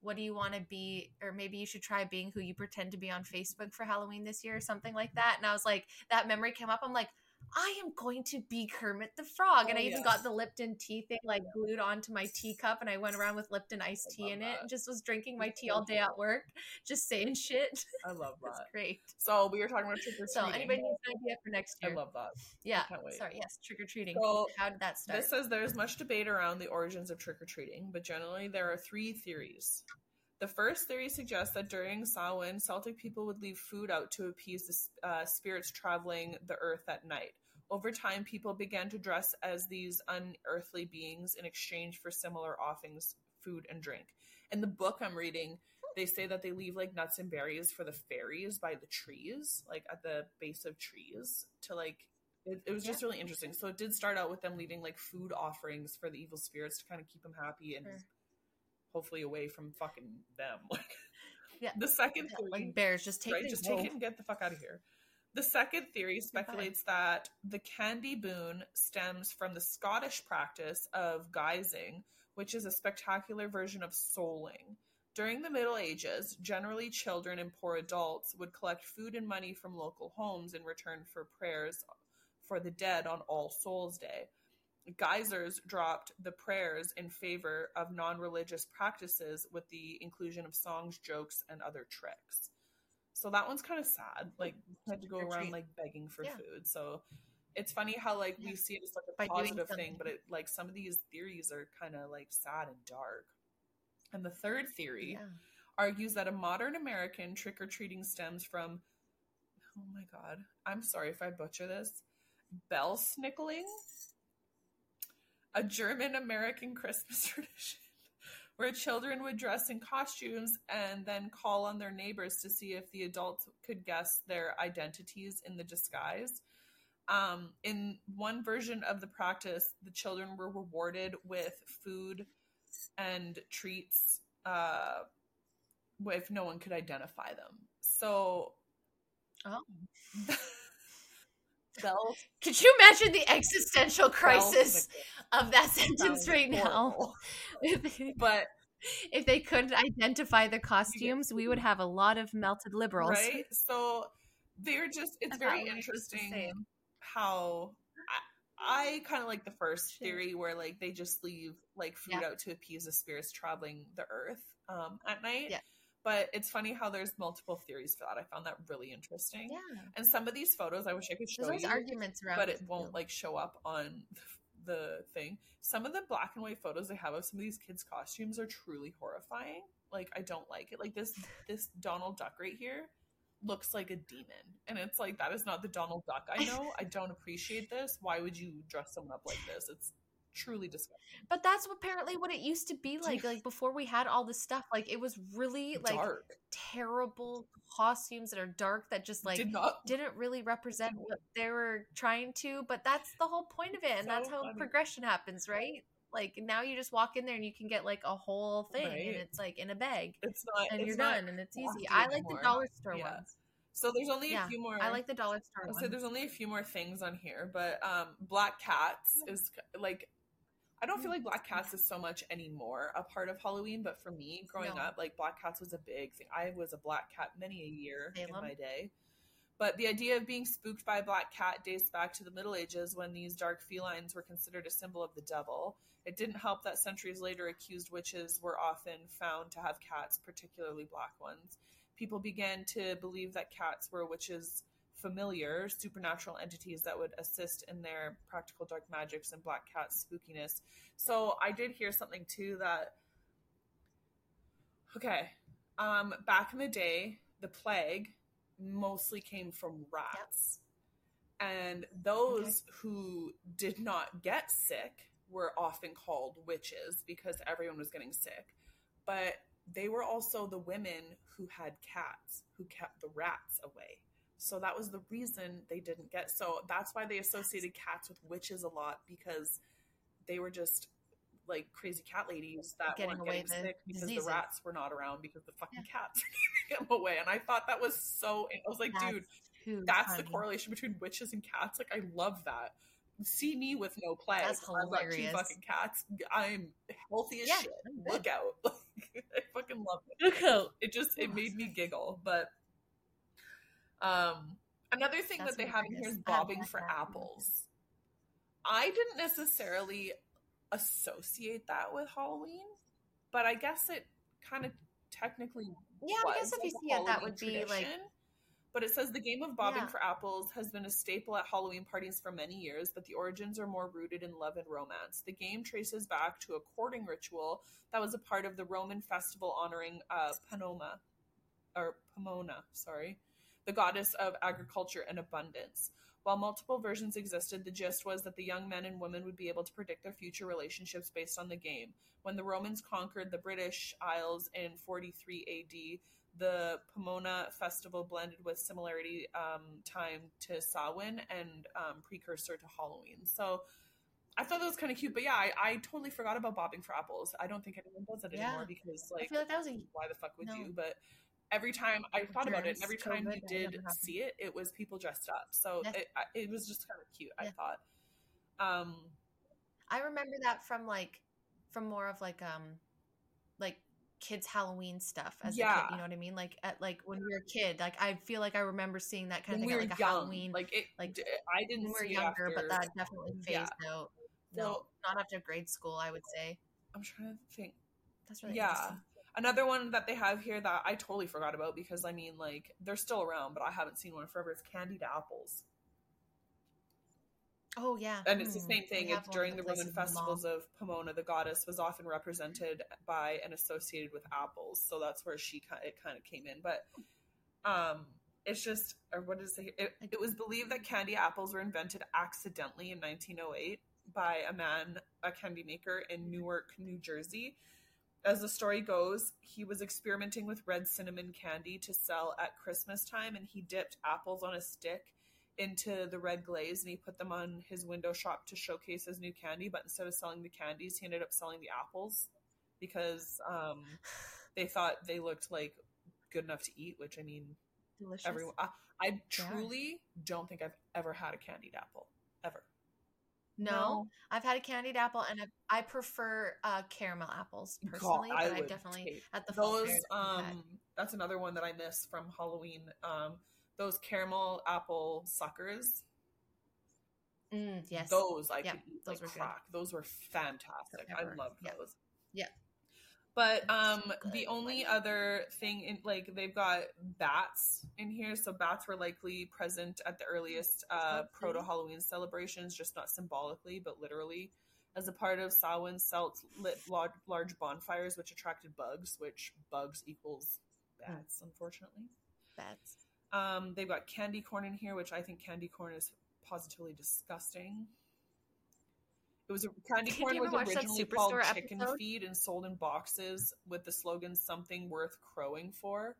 What do you want to be? Or maybe you should try being who you pretend to be on Facebook for Halloween this year, or something like that. And I was like, that memory came up. I'm like, I am going to be Kermit the Frog. And Oh, I even yeah. got the Lipton tea thing like glued onto my teacup and I went around with Lipton iced tea in it and just was drinking my tea all day at work, just saying shit. I love that. great. So we were talking about trick or treating. So anybody needs an idea for next year. I love that. yeah. can't wait. Sorry, yes, trick or treating. So, How did that start? This says there's much debate around the origins of trick or treating, but generally there are three theories. The first theory suggests that during Samhain, Celtic people would leave food out to appease the uh, spirits traveling the earth at night. Over time, people began to dress as these unearthly beings in exchange for similar offerings, food and drink. In the book I'm reading, they say that they leave like nuts and berries for the fairies by the trees, like at the base of trees, to like it, it was just really interesting. So it did start out with them leaving like food offerings for the evil spirits to kind of keep them happy and Sure. Hopefully away from fucking them. Like Yeah. the second Yeah, theory, like bears, just take right, it. just take it and get the fuck out of here. The second theory speculates that the candy boon stems from the Scottish practice of guising, which is a spectacular version of souling. During the Middle Ages, generally children and poor adults would collect food and money from local homes in return for prayers for the dead on All Souls Day. Guisers dropped the prayers in favor of non religious practices with the inclusion of songs, jokes, and other tricks. So that one's kind of sad. Like, you had to go around treat. like begging for Yeah. food. So it's funny how like Yeah. we see it as like a By positive thing, but it like some of these theories are kind of like sad and dark. And the third theory Yeah. argues that a modern American trick or treating stems from, oh my god, I'm sorry if I butcher this, Belsnickling, a German American Christmas tradition where children would dress in costumes and then call on their neighbors to see if the adults could guess their identities in the disguise. Um, in one version of the practice, the children were rewarded with food and treats uh, if no one could identify them. So, oh. Could you imagine the existential crisis of that sentence right horrible. now? but if they couldn't identify the costumes, we would have a lot of melted liberals. Right? So they're just, it's very interesting how I, I kind of like the first theory where like they just leave like food yeah. out to appease the spirits traveling the earth um, at night. Yeah. But it's funny how there's multiple theories for that. I found that really interesting. Yeah. And some of these photos, I wish I could show there's you, arguments around, but it won't like show up on the thing. Some of the black and white photos they have of some of these kids' costumes are truly horrifying. Like I don't like it. Like this this Donald Duck right here looks like a demon. And it's like that is not the Donald Duck I know. I don't appreciate this. Why would you dress someone up like this? It's truly disgusting. But that's apparently what it used to be like. Like before we had all this stuff, like it was really like dark. terrible costumes that are dark that just like Did not didn't really represent what they were trying to. But that's the whole point of it, and So that's how funny. progression happens, right? Like now you just walk in there and you can get like a whole thing, Right. and it's like in a bag, it's not and it's you're not done, and it's easy. I like anymore. the dollar store Yeah. ones. So there's only Yeah, a few more I like the dollar store So there's only a few more things on here, but um, Black Cats is like I don't feel mm. like Black Cats is so much anymore a part of Halloween, but for me growing No. up, like Black Cats was a big thing. I was a black cat many a year in my day. But the idea of being spooked by a black cat dates back to the Middle Ages when these dark felines were considered a symbol of the devil. It didn't help that centuries later, accused witches were often found to have cats, particularly black ones. People began to believe that cats were witches' familiar, supernatural entities that would assist in their practical dark magics and black cat spookiness. So I did hear something too that okay, um, back in the day, the plague mostly came from rats. And those who did not get sick were often called witches because everyone was getting sick. But they were also the women who had cats who kept the rats away. So that was the reason they didn't get. So that's why they associated cats with witches a lot because they were just like crazy cat ladies that Getting weren't away getting the sick because diseases. the rats were not around because the fucking cats were keeping them away. And I thought that was so. I was like, dude, too that's the correlation between witches and cats. Like, I love that. See me with no plague. That's I've got two fucking cats. I'm healthy as Yeah. shit. Look out! I fucking love it. Look out. It just it made me giggle. But um, another thing That's that they have in here is bobbing for apples. I didn't necessarily associate that with Halloween, but I guess it kind of technically Yeah, I guess if you see it, that would be like. But it says the game of bobbing Yeah. for apples has been a staple at Halloween parties for many years, but the origins are more rooted in love and romance. The game traces back to a courting ritual that was a part of the Roman festival honoring uh, Panoma, or Pomona, sorry, the goddess of agriculture and abundance. While multiple versions existed, the gist was that the young men and women would be able to predict their future relationships based on the game. When the Romans conquered the British Isles in 43 AD, the Pomona festival blended with similarity um, time to Samhain and um, precursor to Halloween. So I thought that was kind of cute. But yeah, I, I totally forgot about bobbing for apples. I don't think anyone does it Yeah. anymore because, like, I feel like that was a why the fuck would No. you? But every time I thought about it, and every time you COVID, that did see it, it was people dressed up. So Yeah. it, it was just kind of cute. I thought. Um, I remember that from like from more of like um like kids Halloween stuff as a Yeah. kid. You know what I mean? Like at like when we were a kid, like I feel like I remember seeing that kind when of we thing were at like a Halloween. like it, like, I didn't when we were younger, after, but that definitely yeah. out. No, So- not after grade school, I would say. I'm trying to think. That's really yeah. Another one that they have here that I totally forgot about because I mean, like, they're still around, but I haven't seen one forever. It's candied apples. Oh yeah, And it's the Hmm. same thing. It's during at the Roman the festivals of Pomona, the goddess was often represented by and associated with apples. So that's where she it kind of came in. But um, it's just, or what is it? It, it was believed that candy apples were invented accidentally in 1908 by a man, a candy maker in Newark, New Jersey. As the story goes, he was experimenting with red cinnamon candy to sell at Christmas time, and he dipped apples on a stick into the red glaze and he put them on his window shop to showcase his new candy. But instead of selling the candies, he ended up selling the apples because um, they thought they looked like good enough to eat. Which I mean, Delicious. everyone, I, I truly don't think I've ever had a candied apple ever. No, No. I've had a candied apple, and I, I prefer uh, caramel apples personally. God, I but I've definitely at the those um that's another one that i miss from halloween um those caramel apple suckers Mm, yes, those i Yeah, could eat those like were good. crack those were fantastic Forever. i loved Yeah. those Yeah. But They're so um the only other thing in like they've got bats in here so bats were likely present at the earliest uh proto halloween celebrations just not symbolically but literally as a part of Samhain, Celts lit large, large bonfires, which attracted bugs, which bugs equals bats, unfortunately. bats. Um, they've got candy corn in here, which I think candy corn is positively disgusting. It was a, candy Did corn was ever watch that originally called Superstore chicken feed and sold in boxes with the slogan "Something worth crowing for."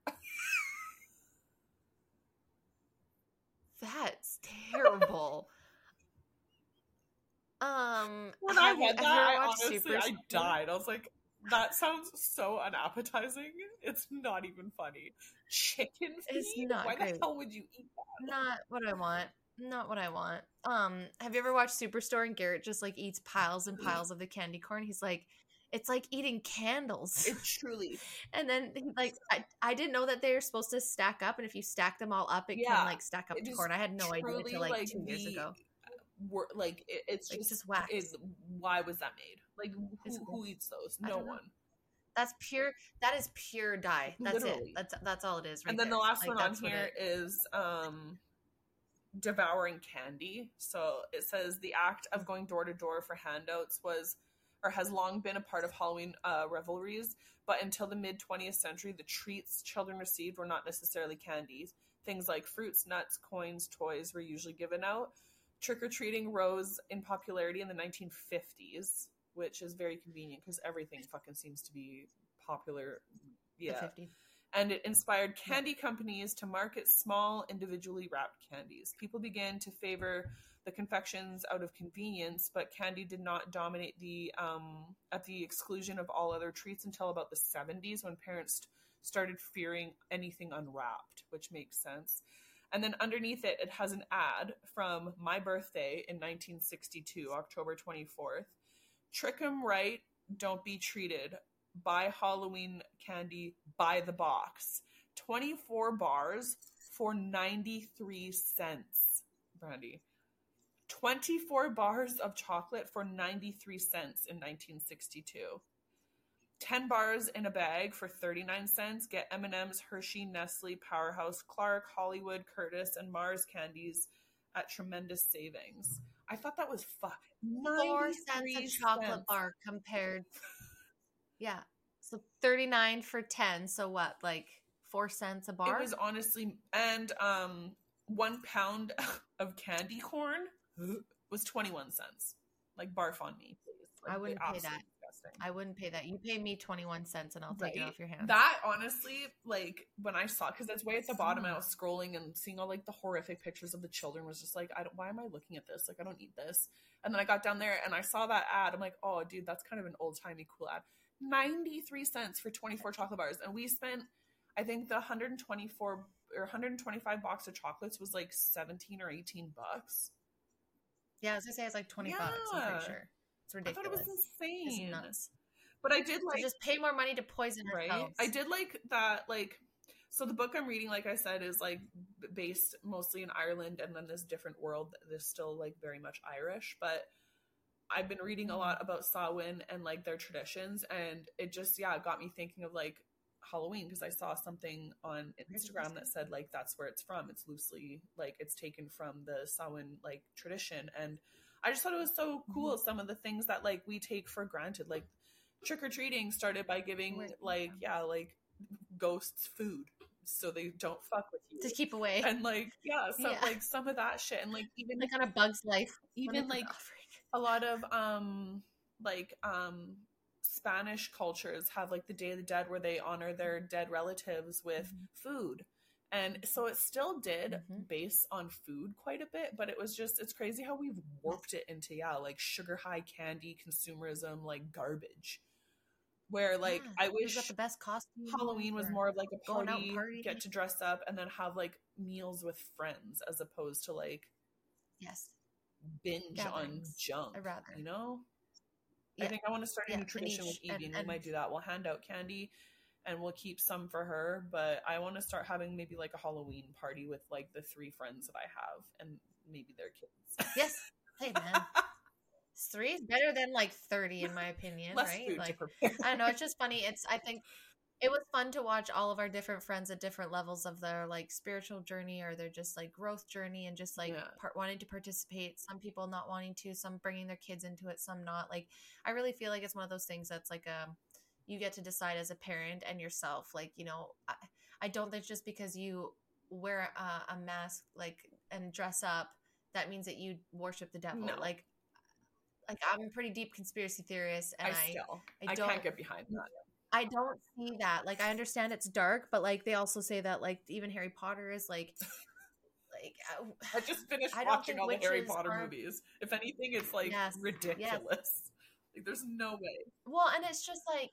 That's terrible. um, When I read that, I honestly I died. I was like, "That sounds so unappetizing. It's not even funny." Chicken feed? Not Why great. the hell would you eat that? Not what I want. Not what I want. Um, have you ever watched Superstore and Garrett just like eats piles and piles of the candy corn? He's like, it's like eating candles. It truly and then like I, I didn't know that they're supposed to stack up, and if you stack them all up, it Yeah, can like stack up to corn. I had no idea until like, like, two years the- ago. were like it, it's Like, just, just wax. Is, why was that made? Like who, who eats those? No don't know. one. That's pure. That is pure dye. That's Literally. it. That's that's all it is. Right and then there. the last Like, one on here is um devouring candy. So it says the act of going door to door for handouts was or has long been a part of Halloween uh, revelries, but until the mid 20th century, the treats children received were not necessarily candies. Things like fruits, nuts, coins, toys were usually given out. Trick or treating rose in popularity in the 1950s, which is very convenient because everything fucking seems to be popular. the Yeah 50. And it inspired candy companies to market small, individually wrapped candies. People began to favor the confections out of convenience, but candy did not dominate the um, at the exclusion of all other treats until about the 70s when parents started fearing anything unwrapped, which makes sense. And then underneath it, it has an ad from my birthday in 1962, October 24th. Trick 'em right, don't be treated. Buy Halloween candy by the box. 24 bars for 93 cents, Brandy. 24 bars of chocolate for 93 cents in 1962. 10 bars in a bag for 39 cents. Get M&M's, Hershey, Nestle, Powerhouse, Clark, Hollywood, Curtis, and Mars candies at tremendous savings. I thought that was fuck. Four cents a chocolate bar compared. Yeah, so thirty nine for ten. So what? Like four cents a bar? It was honestly, and um, one pound of candy corn was 21 cents. Like, barf on me, please. Like, I wouldn't pay that. disgusting. I wouldn't pay that. You pay me twenty one cents, and I'll take it off your hands. That honestly, like when I saw, because it's way at the bottom, and I was scrolling and seeing all like the horrific pictures of the children. Was just like, I don't. Why am I looking at this? Like, I don't need this. And then I got down there and I saw that ad. I'm like, oh, dude, that's kind of an old timey cool ad. Ninety three cents for twenty four chocolate bars, and we spent, I think the 124 or 125 box of chocolates was like 17 or 18 bucks. yeah, I was gonna say it's like twenty bucks. I'm pretty sure it's ridiculous. I thought it was It's insane. nuts. But I did So like just pay more money to poison right ourselves. i did like that like so the book i'm reading like i said is like based mostly in ireland and then this different world that is still like very much irish but i've been reading a lot about Samhain and like their traditions and it just yeah got me thinking of like halloween because i saw something on instagram that said like that's where it's from it's loosely like it's taken from the Samhain like tradition and i just thought it was so cool mm-hmm. some of the things that like we take for granted like trick or treating started by giving like yeah like ghosts food so they don't fuck with you to keep away. and like yeah, some Yeah. like some of that shit and like even like on a bug's life. even like. A lot of um like um Spanish cultures have like the Day of the Dead where they honor their dead relatives with Mhm. food. And so it still did Mhm. base on food quite a bit, but it was just it's crazy how we've warped it into yeah, like sugar high candy consumerism like garbage. Where like Yeah, I wish the best costume. Halloween was more of like a out party, get to dress up and then have like meals with friends as opposed to like yes, binge on junk. I'd rather. You know? I think I want to start a Yeah, new tradition with Evie, and- and, we might do that. We'll hand out candy and we'll keep some for her, but I want to start having maybe like a Halloween party with like the three friends that I have and maybe their kids. yes. Hey man, three is better than like thirty in my opinion, Less right? Like. I don't know. It's just funny. It's I think it was fun to watch all of our different friends at different levels of their like spiritual journey or their just like growth journey and just like Yeah. part wanting to participate. Some people not wanting to, some bringing their kids into it, some not. Like I really feel like it's one of those things that's like um you get to decide as a parent and yourself. Like you know, I, I don't think just because you wear a, a mask like and dress up that means that you worship the devil. No. Like like I'm a pretty deep conspiracy theorist and I I still I I, don't- can't get behind that. I don't see that. Like I understand it's dark, but like they also say that like even Harry Potter is like like uh, I just finished I watching all the Harry Potter are- movies. If anything, it's like Yes, yes. ridiculous. Like there's no way. well, and it's just like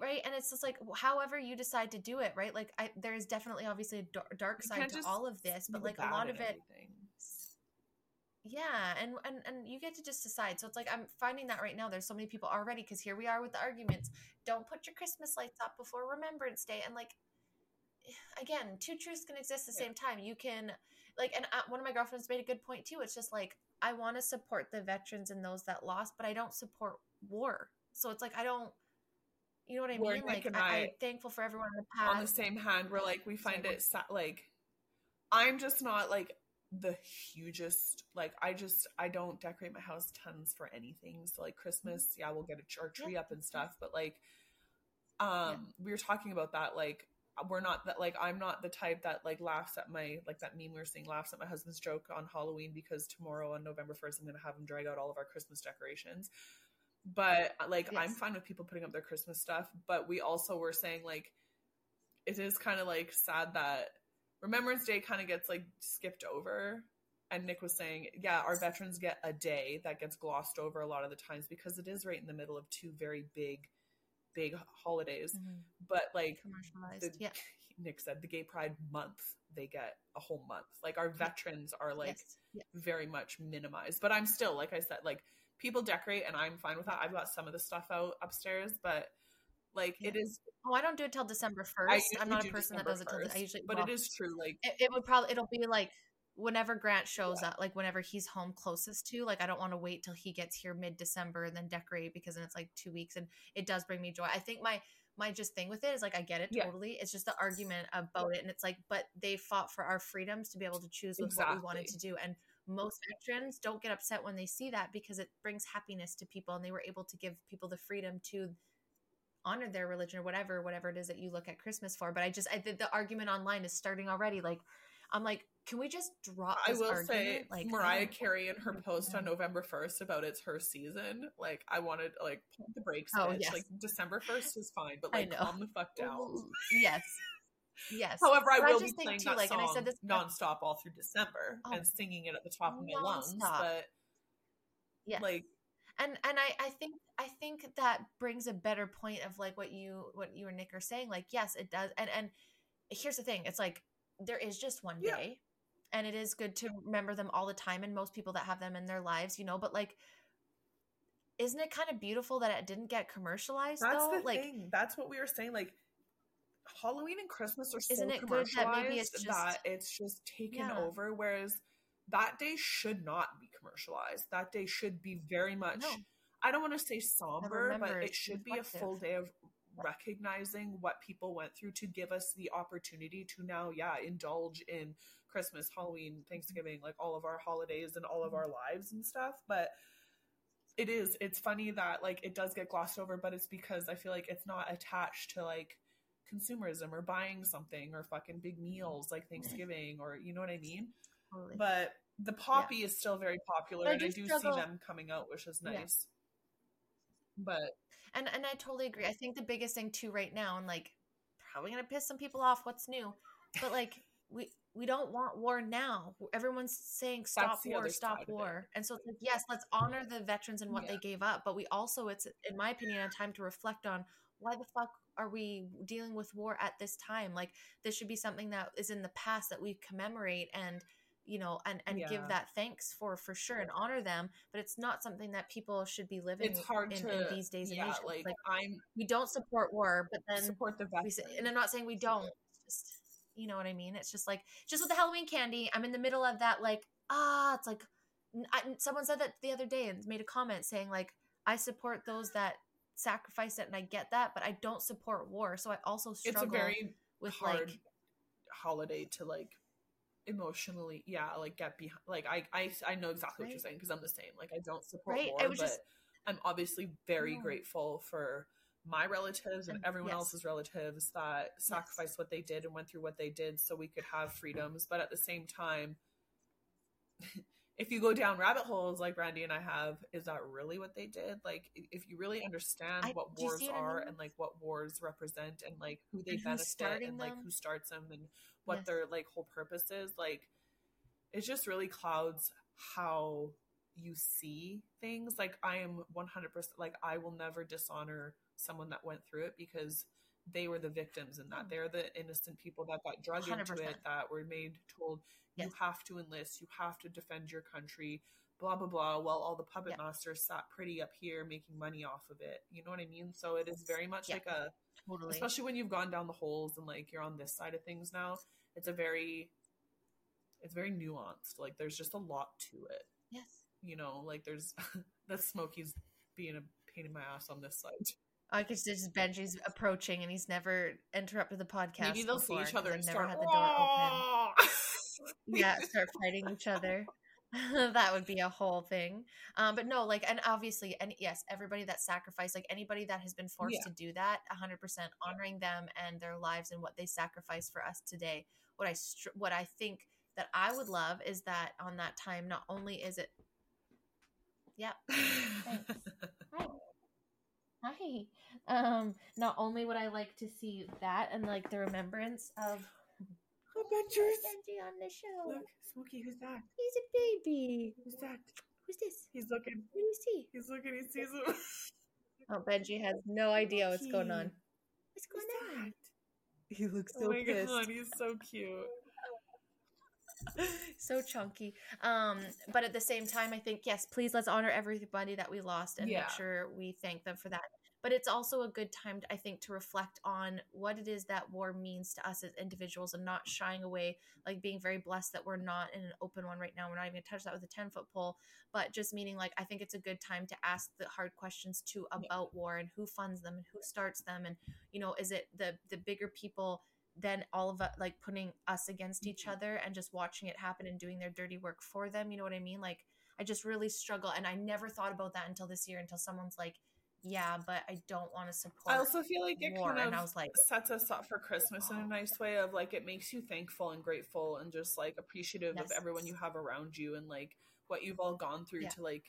right, and it's just like however you decide to do it, right? Like I there is definitely obviously a dark side to all of this, but like a lot of it everything. Yeah and, and and you get to just decide so it's like i'm finding that right now there's so many people already because here we are with the arguments don't put your christmas lights up before remembrance day and like again two truths can exist at the Yeah. same time you can like and uh, one of my girlfriends made a good point too it's just like i want to support the veterans and those that lost but i don't support war so it's like i don't you know what i Where mean like I, I- i'm thankful for everyone in the past on the same hand we're like we find it like i'm just not like the hugest like i just i don't decorate my house tons for anything. So like christmas yeah we'll get a ch- our tree Yeah. up and stuff but like um we were talking about that like we're not that like i'm not the type that like laughs at my like that meme we were seeing laughs at my husband's joke on halloween because tomorrow on november 1st i'm gonna have him drag out all of our christmas decorations. But like i'm fine with people putting up their christmas stuff but we also were saying like it is kind of like sad that remembrance day kind of gets like skipped over and nick was saying yeah our veterans get a day that gets glossed over a lot of the times because it is right in the middle of two very big big holidays Mhm. but like commercialized the, yeah nick said the gay pride month they get a whole month like our veterans are like yes. yeah. very much minimized. But I'm still, like I said, like people decorate and I'm fine with that. I've got some of the stuff out upstairs, but like it Yeah. is Oh, I don't do it till December first. I'm not a person that December does it till the, I 1st, usually. but well, it is true. Like It, it would probably it'll be like whenever Grant shows up, like whenever he's home closest to. Like I don't want to wait till he gets here mid December and then decorate because then it's like two weeks and it does bring me joy. I think my my just thing with it is like I get it Yeah. totally. It's just the argument about it, and it's like, but they fought for our freedoms to be able to choose with what we wanted to do, and most veterans don't get upset when they see that because it brings happiness to people, and they were able to give people the freedom to honor their religion or whatever, whatever it is that you look at Christmas for. But I just, I think the argument online is starting already. Like, I'm like, can we just drop? I This will argument? say, like Mariah Carey in her post on November 1st about it's her season, like I wanted like pump the brakes, Oh, bitch. yes. Like December 1st is fine, but like calm the fuck down. Yes, yes. However, I But I will be just think, playing too, that like, and I song said this- nonstop all through December Oh, and singing it at the top of my lungs. But yes. like, and and I, I think I think that brings a better point of like what you what you and Nick are saying. Like, yes, it does. And and here's the thing: it's like there is just one Yeah. day, and it is good to remember them all the time. And most people that have them in their lives, you know. But like, isn't it kind of beautiful that it didn't get commercialized? That's though? the like, thing. That's what we were saying. Like Halloween and Christmas are so Isn't it good that maybe it's just- that it's just taken Yeah. over. Whereas that day should not be commercialized. That day should be very much. No. I don't want to say somber, but it should be a full day of recognizing what people went through to give us the opportunity to now, yeah, indulge in Christmas, Halloween, Thanksgiving, like all of our holidays and all of our lives and stuff. But it is it's funny that like it does get glossed over but it's because i feel like it's not attached to like consumerism or buying something or fucking big meals like Thanksgiving or you know what I mean. Totally. But the poppy is still very popular, I and I do do struggle- see them coming out, which is Yeah. nice. But And and I totally agree. I think the biggest thing too right now, and like probably gonna piss some people off. What's new? But like we we don't want war now. Everyone's saying stop war, stop side of it. war, and so it's like yes, let's honor the veterans and what Yeah. they gave up. But we also, it's in my opinion, a time to reflect on why the fuck are we dealing with war at this time? Like this should be something that is in the past that we commemorate and you know and and give that thanks for for sure and honor them but it's not something that people should be living it's hard in, to in these days and yeah, ages. like, like I'm we don't support war, but then support the we veterans. and I'm not saying we don't. Just you know what I mean. It's just like just with the Halloween candy. I'm in the middle of that. Like ah, it's like I, someone said that the other day and made a comment saying like I support those that sacrifice it, and I get that, but I don't support war. So I also struggle it's a very with hard like holiday to like emotionally yeah like get behind like i i, I know exactly what you're saying because i'm the same like i don't support Right, war I was but just- i'm obviously very No. grateful for my relatives and And- everyone yes. else's relatives that sacrificed what they did and went through what they did so we could have freedoms but at the same time if you go down rabbit holes like Randy and I have, is that really what they did? Like, if you really understand I- what wars what I are mean? and like what wars represent and like who they And benefit and like them? who starts them and what Yes. their like whole purpose is, like, it just really clouds how you see things. Like, I am 100% like, I will never dishonor someone that went through it because they were the victims in that. Mm. They're the innocent people that got drug into 100%. it, that were made told you Yes. have to enlist, you have to defend your country, blah blah blah. While all the puppet Yeah. masters sat pretty up here making money off of it. You know what I mean? So it is very much Yeah. like a, totally especially when you've gone down the holes and like you're on this side of things now. It's a very, it's very nuanced. Like there's just a lot to it. yes. You know, like there's that Smokey's being a pain in my ass on this side. I could just Benji's approaching and he's never interrupted the podcast. Maybe they'll see each other and never start. had the door open. Yeah start fighting each other that would be a whole thing um but no like and obviously and yes everybody that sacrificed like anybody that has been forced Yeah. to do that 100% honoring them and their lives and what they sacrificed for us today what i str- what i think that i would love is that on that time not only is it yeah hi um not only would i like to see that and like the remembrance of Adventures. Benji on the show Look, Smokey, who's that? He's a baby. Who's that? Who's this? He's looking. What do you see? He's looking. He sees him. Oh, Benji has no idea what's going on. What's What's going on? He looks so oh my pissed. God, he's so cute. So chunky. Um, but at the same time, I think yes, please let's honor everybody that we lost and Yeah. make sure we thank them for that. But it's also a good time, I think, to reflect on what it is that war means to us as individuals and not shying away, like being very blessed that we're not in an open one right now. We're not even gonna touch that with a 10 foot pole, but just meaning like I think it's a good time to ask the hard questions too about war and who funds them and who starts them. And, you know, is it the the bigger people then all of it like putting us against each Mhm. other and just watching it happen and doing their dirty work for them you know what i mean like i just really struggle and i never thought about that until this year until someone's like yeah but i don't want to support I also feel like it war kind and i of was like sets us up for Christmas in a nice way of like it makes you thankful and grateful and just like appreciative of everyone you have around you and like what you've all gone through Yeah. to like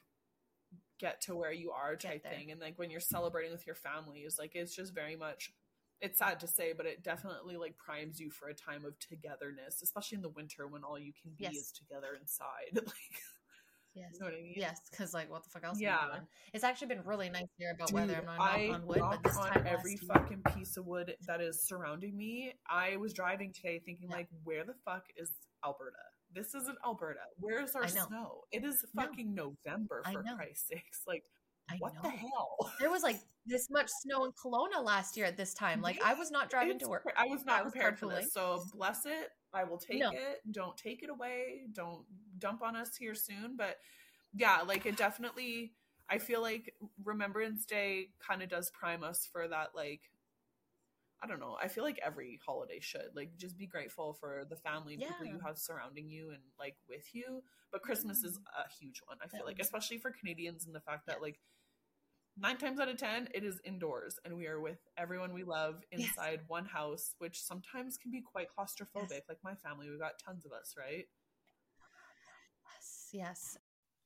get to where you are type thing and like when you're celebrating with your family is like it's just very much it's sad to say but it definitely like primes you for a time of togetherness especially in the winter when all you can be Yes. is together inside like yes you know what i mean yes because like what the fuck else Yeah. doing? it's actually been really nice here about Dude, weather i'm not I on wood but this on time every last year- fucking piece of wood that is surrounding me. I was driving today thinking Yeah. like, where the fuck is Alberta? This isn't Alberta. Where's our snow? It is No. fucking November for. Christ's sakes. Like, I what know. the hell? there was like this much snow in Kelowna last year at this time. Like I was not driving It's to work. I was not I was prepared for this. So bless it. I will take No. it. Don't take it away. Don't dump on us here soon. But yeah, like it definitely I feel like Remembrance Day kind of does prime us for that like I don't know. I feel like every holiday should like just be grateful for the family and people you have surrounding you and like with you. But Christmas is mm-hmm. a huge one. I feel like, especially for Canadians, and the fact that Yeah. like nine times out of ten, it is indoors, and we are with everyone we love inside yes. one house, which sometimes can be quite claustrophobic. Yes. Like my family, we got tons of us, right? Yes, yes.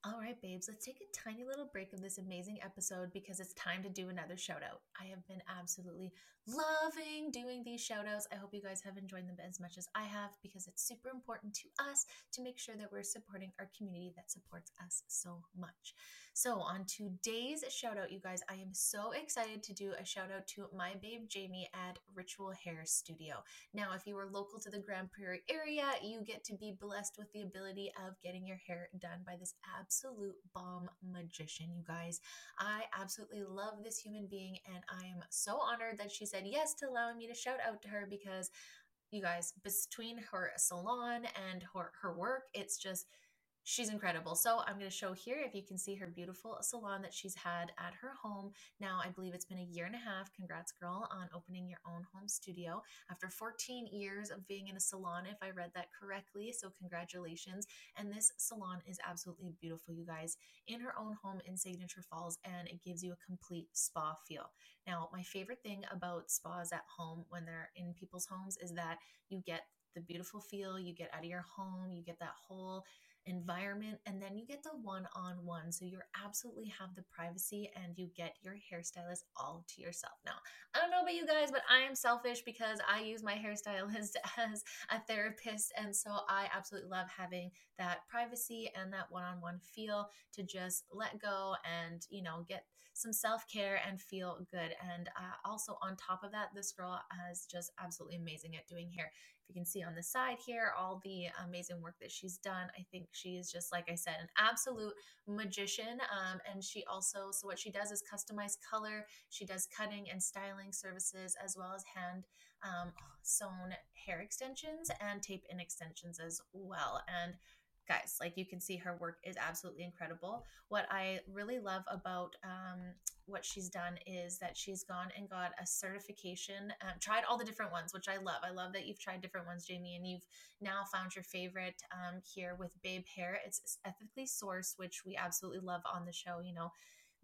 All right, babes, let's take a tiny little break of this amazing episode because it's time to do another shout out. I have been absolutely loving doing these shout outs. I hope you guys have enjoyed them as much as I have because it's super important to us to make sure that we're supporting our community that supports us so much. So, on today's shout out, you guys, I am so excited to do a shout out to my babe Jamie at Ritual Hair Studio. Now, if you are local to the Grande Prairie area, you get to be blessed with the ability of getting your hair done by this absolute bomb magician, you guys. I absolutely love this human being, and I am so honored that she said yes to allowing me to shout out to her because you guys, between her salon and her, her work, it's just she's incredible. So I'm going to show here if you can see her beautiful salon that she's had at her home. Now, I believe it's been a year and a half. Congrats, girl, on opening your own home studio after 14 years of being in a salon, if I read that correctly. So, congratulations. And this salon is absolutely beautiful, you guys, in her own home in Signature Falls, and it gives you a complete spa feel. Now, my favorite thing about spas at home when they're in people's homes is that you get the beautiful feel you get out of your home, you get that whole environment and then you get the one-on-one so you absolutely have the privacy and you get your hairstylist all to yourself. Now i don't know about you guys but i am selfish because i use my hairstylist as a therapist and so i absolutely love having that privacy and that one-on-one feel to just let go and you know get some self-care and feel good and uh, also on top of that this girl is just absolutely amazing at doing hair If you can see on the side here all the amazing work that she's done. I think she is just, like I said, an absolute magician. Um, and she also, so what she does is customize color. She does cutting and styling services as well as hand um, sewn hair extensions and tape in extensions as well. And guys like you can see her work is absolutely incredible. What i really love about um, what she's done is that she's gone and got a certification um, tried all the different ones which i love. I love that you've tried different ones jamie and you've now found your favorite um, here with babe hair. It's ethically sourced which we absolutely love on the show you know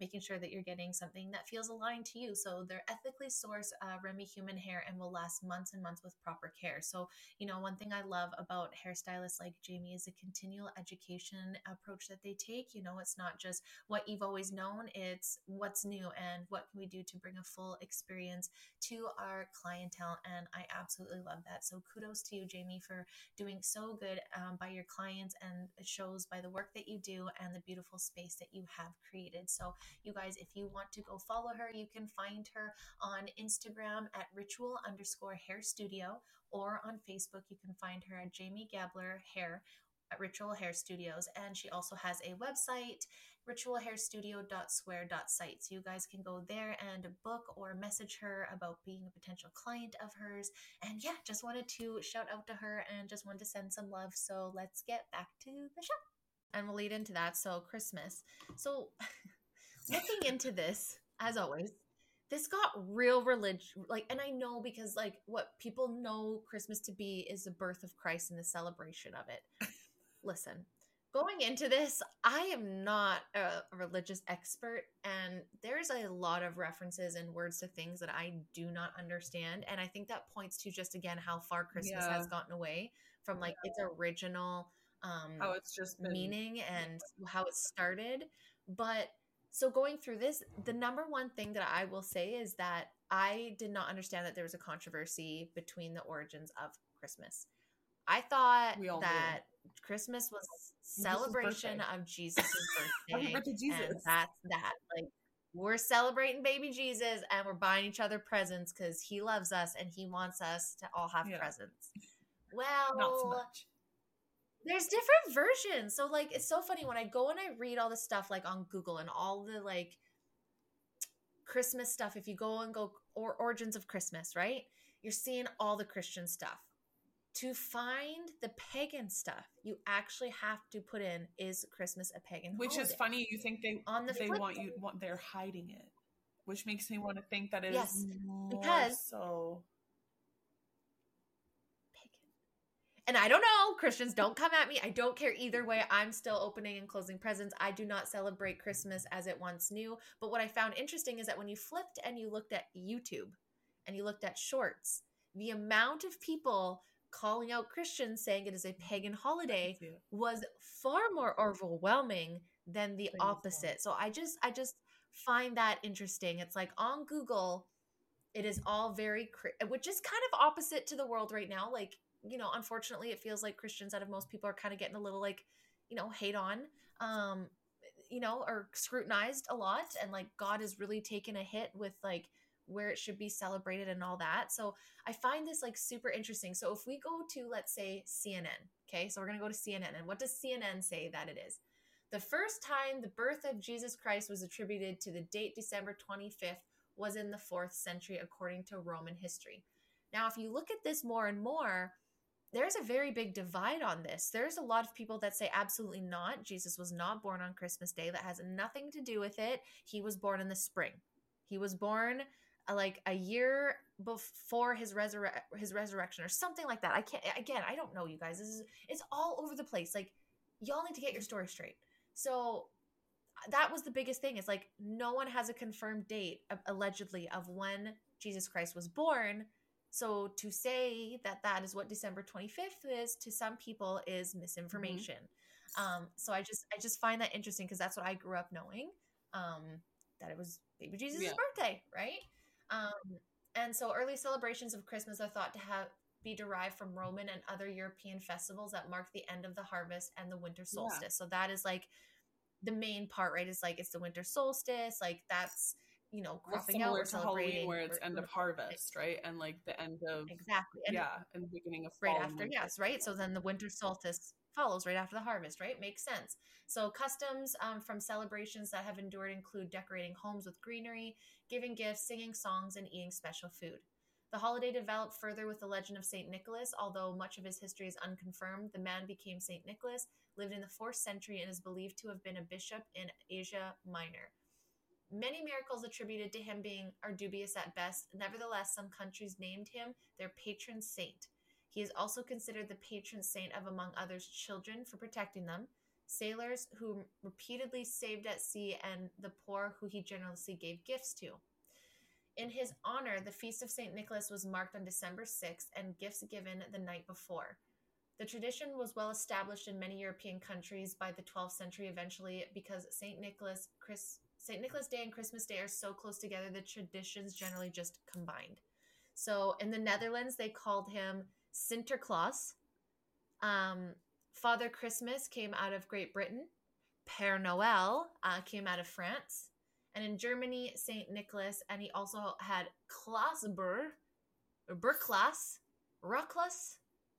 making sure that you're getting something that feels aligned to you. So they're ethically sourced uh, Remy human hair and will last months and months with proper care. So, you know, one thing I love about hairstylists like Jamie is the continual education approach that they take. You know, it's not just what you've always known, it's what's new and what can we do to bring a full experience to our clientele. And I absolutely love that. So kudos to you, Jamie, for doing so good um, by your clients and it shows by the work that you do and the beautiful space that you have created. So you guys, if you want to go follow her, you can find her on Instagram at ritual underscore hair studio or on Facebook. You can find her at Jamie Gabler Hair at Ritual Hair Studios. And she also has a website, ritualhairstudio.square.site. So you guys can go there and book or message her about being a potential client of hers. And yeah, just wanted to shout out to her and just wanted to send some love. So let's get back to the show. And we'll lead into that. So, Christmas. So, looking into this, as always, this got real religion like and i know because like what people know christmas to be is the birth of christ and the celebration of it listen going into this i am not a religious expert and there's a lot of references and words to things that i do not understand and i think that points to just again how far christmas yeah. has gotten away from like yeah. its original um how it's just been- meaning and how it started but so going through this, the number one thing that I will say is that I did not understand that there was a controversy between the origins of Christmas. I thought that. Christmas was celebration of Jesus' birthday. birthday Jesus. And that's that. Like we're celebrating baby Jesus and we're buying each other presents because he loves us and he wants us to all have yeah. presents. Well, not so much there's different versions. So like it's so funny when I go and I read all the stuff like on Google and all the like Christmas stuff. If you go and go or origins of Christmas, right? You're seeing all the Christian stuff. To find the pagan stuff, you actually have to put in is Christmas a pagan Which holiday? is funny. You think they on the they want you want they're hiding it, which makes me want to think that it yes, because so and I don't know, Christians don't come at me. I don't care either way. I'm still opening and closing presents. I do not celebrate Christmas as it once knew. But what I found interesting is that when you flipped and you looked at YouTube and you looked at shorts, the amount of people calling out Christians saying it is a pagan holiday was far more overwhelming than the opposite. So I just I just find that interesting. It's like on Google it is all very which is kind of opposite to the world right now. Like you know, unfortunately, it feels like Christians out of most people are kind of getting a little like, you know, hate on, um, you know, or scrutinized a lot, and like God is really taken a hit with like where it should be celebrated and all that. So I find this like super interesting. So if we go to let's say CNN, okay, so we're gonna go to CNN, and what does CNN say that it is? The first time the birth of Jesus Christ was attributed to the date December 25th was in the fourth century, according to Roman history. Now, if you look at this more and more, there's a very big divide on this. There's a lot of people that say absolutely not. Jesus was not born on Christmas Day. That has nothing to do with it. He was born in the spring. He was born uh, like a year before his resurre- his resurrection or something like that. I can't again, I don't know you guys. This is it's all over the place. Like y'all need to get your story straight. So that was the biggest thing. It's like no one has a confirmed date allegedly of when Jesus Christ was born so to say that that is what December 25th is to some people is misinformation. Mm-hmm. Um, so I just I just find that interesting because that's what I grew up knowing um, that it was baby Jesus' yeah. birthday, right? Um, and so early celebrations of Christmas are thought to have be derived from Roman and other European festivals that mark the end of the harvest and the winter solstice. Yeah. So that is like the main part, right? Is like it's the winter solstice, like that's you know, cropping out or celebrating where it's end of harvest, right? And like the end of exactly, and yeah, and the beginning of right after, yes, right. So then the winter solstice follows right after the harvest, right? Makes sense. So customs um, from celebrations that have endured include decorating homes with greenery, giving gifts, singing songs, and eating special food. The holiday developed further with the legend of St. Nicholas. Although much of his history is unconfirmed, the man became St. Nicholas, lived in the 4th century, and is believed to have been a bishop in Asia Minor. Many miracles attributed to him being are dubious at best. Nevertheless, some countries named him their patron saint. He is also considered the patron saint of, among others, children for protecting them, sailors who repeatedly saved at sea, and the poor who he generously gave gifts to. In his honor, the feast of St. Nicholas was marked on December 6th and gifts given the night before. The tradition was well established in many European countries by the 12th century eventually because St. Nicholas Chris, St. Nicholas Day and Christmas Day are so close together, the traditions generally just combined. So in the Netherlands, they called him Sinterklaas. Um, Father Christmas came out of Great Britain. Père Noël uh, came out of France. And in Germany, St. Nicholas, and he also had Klaasber, or Berklaas, Ruklas,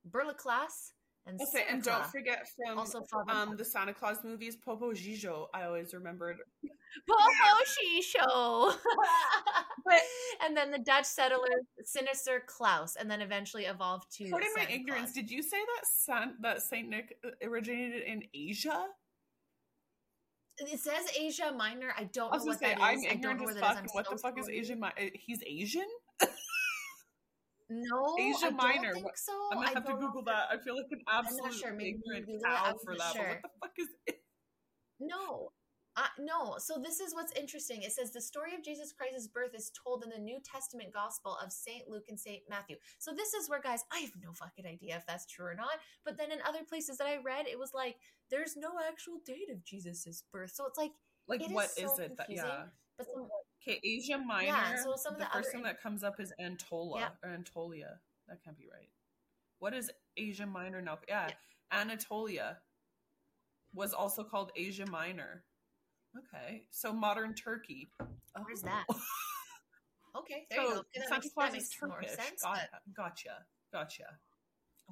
Berlaclas, and okay, and don't forget from also um, the Santa Claus movies, Popo Gijo. I always remembered Popo Shisho. but and then the Dutch settlers, Sinister Klaus, and then eventually evolved to. Pardon my ignorance. Claus. Did you say that San, that Saint Nick originated in Asia? It says Asia Minor. I don't I know what say, that I'm is. Ignorant as fuck. What the fuck is Asian? Mi- he's Asian. No, Asia I Minor. Think so. I'm gonna have to Google that. I feel like an absolute sure. ignorant cow for that. Sure. What the fuck is it? No, uh, no. So this is what's interesting. It says the story of Jesus Christ's birth is told in the New Testament Gospel of Saint Luke and Saint Matthew. So this is where, guys, I have no fucking idea if that's true or not. But then in other places that I read, it was like there's no actual date of Jesus's birth. So it's like, like it what is, so is it that yeah? But some, Okay, Asia Minor. Yeah, so some of the, the first other... thing that comes up is Antola yeah. or Antolia. That can't be right. What is Asia Minor now? Yeah, yeah, Anatolia was also called Asia Minor. Okay, so modern Turkey. Where's that? okay, there so you go. Santa makes, Claus is Turkish. Sense, Got, but... Gotcha, gotcha.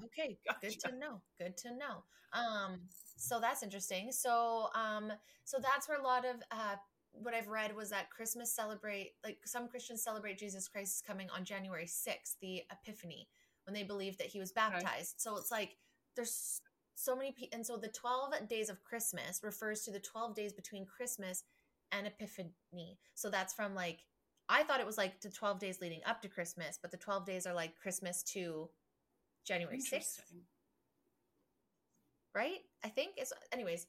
Okay, gotcha. good to know. Good to know. Um, so that's interesting. So, um, so that's where a lot of uh, what I've read was that Christmas celebrate like some Christians celebrate Jesus Christ's coming on January 6th, the Epiphany, when they believe that he was baptized. Okay. So it's like there's so many people and so the 12 days of Christmas refers to the 12 days between Christmas and Epiphany. So that's from like I thought it was like the 12 days leading up to Christmas, but the 12 days are like Christmas to January 6th. right? I think it's anyways.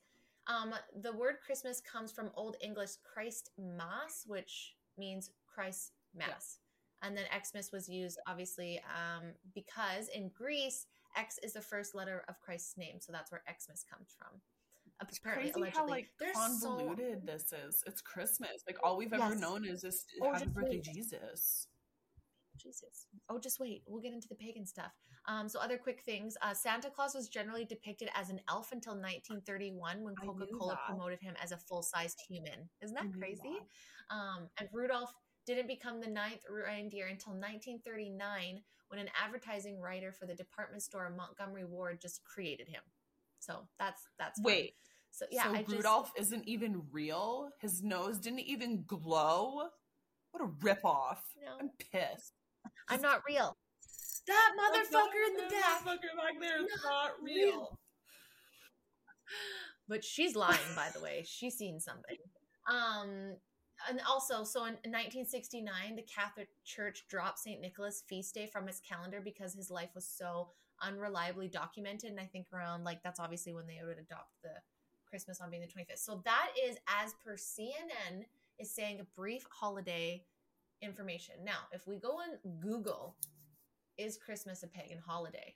Um, the word Christmas comes from Old English Christ Mass, which means Christ Mass. And then Xmas was used obviously um, because in Greece, X is the first letter of Christ's name, so that's where Xmas comes from. It's Apparently, crazy allegedly. how like There's convoluted so... this is. It's Christmas. Like all we've ever yes. known is this oh, Happy Birthday wait. Jesus. Jesus. Oh, just wait. We'll get into the pagan stuff. Um, so other quick things. Uh, Santa Claus was generally depicted as an elf until 1931 when Coca Cola promoted him as a full sized human. Isn't that crazy? That. Um, and Rudolph didn't become the ninth reindeer until 1939 when an advertising writer for the department store Montgomery Ward just created him. So that's that's wait. So yeah, so I Rudolph just, isn't even real. His nose didn't even glow. What a ripoff! No. I'm pissed. I'm not real. That motherfucker in the back. Motherfucker back there is not, not real. real. But she's lying, by the way. She's seen something. Um, and also, so in 1969, the Catholic Church dropped St. Nicholas feast day from its calendar because his life was so unreliably documented. And I think around like that's obviously when they would adopt the Christmas on being the 25th. So that is, as per CNN, is saying a brief holiday information. Now, if we go and Google, is Christmas a pagan holiday?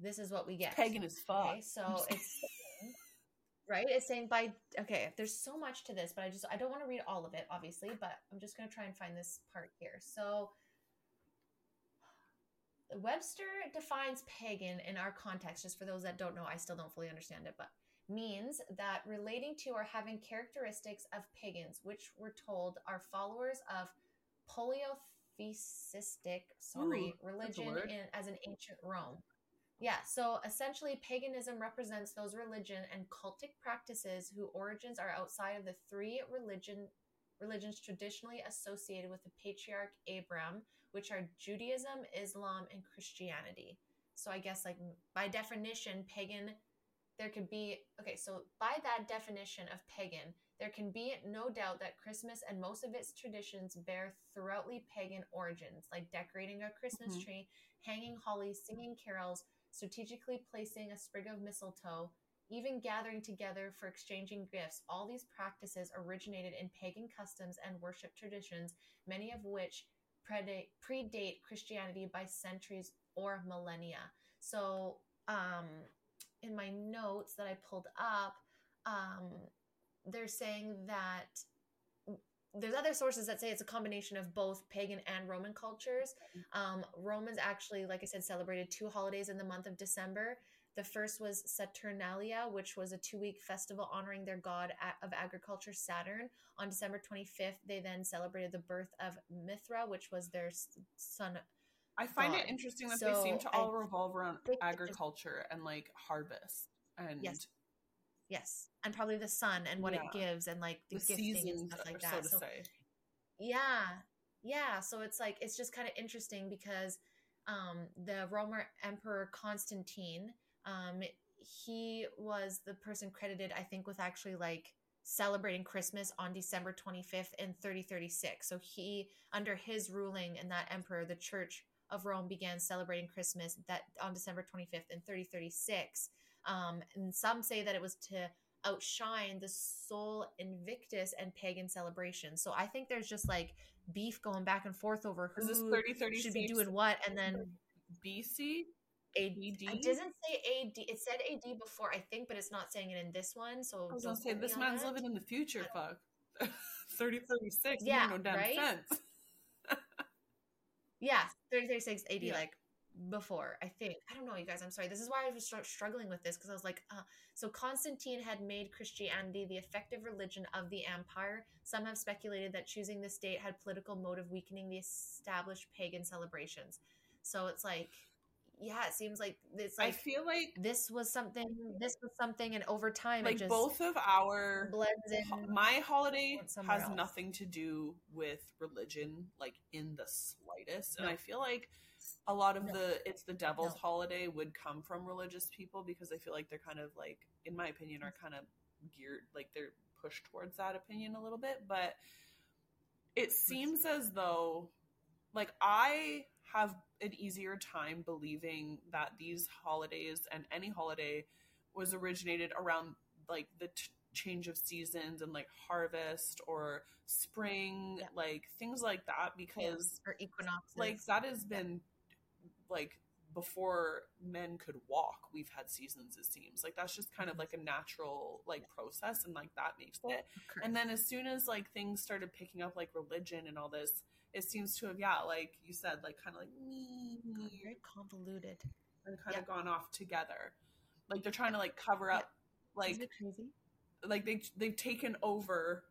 This is what we get. Pagan as fuck. Okay, so it's right? It's saying by okay, there's so much to this, but I just I don't want to read all of it, obviously, but I'm just gonna try and find this part here. So Webster defines pagan in our context, just for those that don't know, I still don't fully understand it, but means that relating to or having characteristics of pagans, which we're told are followers of polytheistic, sorry, Ooh, religion in, as an ancient Rome. Yeah, so essentially, paganism represents those religion and cultic practices whose origins are outside of the three religion religions traditionally associated with the patriarch Abraham, which are Judaism, Islam, and Christianity. So I guess like by definition, pagan there could be okay, so by that definition of pagan, there can be no doubt that Christmas and most of its traditions bear throughoutly pagan origins, like decorating a Christmas mm-hmm. tree, hanging holly, singing carols, strategically placing a sprig of mistletoe, even gathering together for exchanging gifts. All these practices originated in pagan customs and worship traditions, many of which predate, predate Christianity by centuries or millennia. So, um, in my notes that I pulled up, um, they're saying that there's other sources that say it's a combination of both pagan and Roman cultures. Um, Romans actually, like I said, celebrated two holidays in the month of December. The first was Saturnalia, which was a two week festival honoring their god of agriculture, Saturn. On December 25th, they then celebrated the birth of Mithra, which was their son. I find it interesting that so they seem to all revolve around agriculture and like harvest and yes. Yes, and probably the sun and what yeah. it gives, and like the, the gifting and stuff like that. So, so yeah, yeah. So it's like it's just kind of interesting because um, the Roman Emperor Constantine, um, he was the person credited, I think, with actually like celebrating Christmas on December 25th in 3036. So he, under his ruling and that emperor, the Church of Rome began celebrating Christmas that on December 25th in 3036. Um, and some say that it was to outshine the Sol Invictus and pagan celebrations. So I think there's just like beef going back and forth over who 30, should be doing what, and then BC. AD. It doesn't say AD. It said AD before, I think, but it's not saying it in this one. So I was gonna say this man's that. living in the future. Fuck. 3036. Yeah, no damn right? sense. yeah, 3036 AD. Yeah. Like before i think i don't know you guys i'm sorry this is why i was struggling with this because i was like uh, so constantine had made christianity the effective religion of the empire some have speculated that choosing this date had political motive weakening the established pagan celebrations so it's like yeah it seems like it's like i feel like this was something this was something and over time like both of our blends in my holiday has else. nothing to do with religion like in the slightest no. and i feel like a lot of no. the it's the devil's no. holiday would come from religious people because I feel like they're kind of like, in my opinion, are kind of geared like they're pushed towards that opinion a little bit. But it seems as though like I have an easier time believing that these holidays and any holiday was originated around like the t- change of seasons and like harvest or spring, Yeah. like things like that, because or equinoxes. like that has been like before men could walk we've had seasons it seems like that's just kind of like a natural like process and like that makes it Correct. and then as soon as like things started picking up like religion and all this it seems to have yeah like you said like kind of like God, very convoluted. and kind Yeah. of gone off together like they're trying to like cover up like Isn't it crazy? like they they've taken over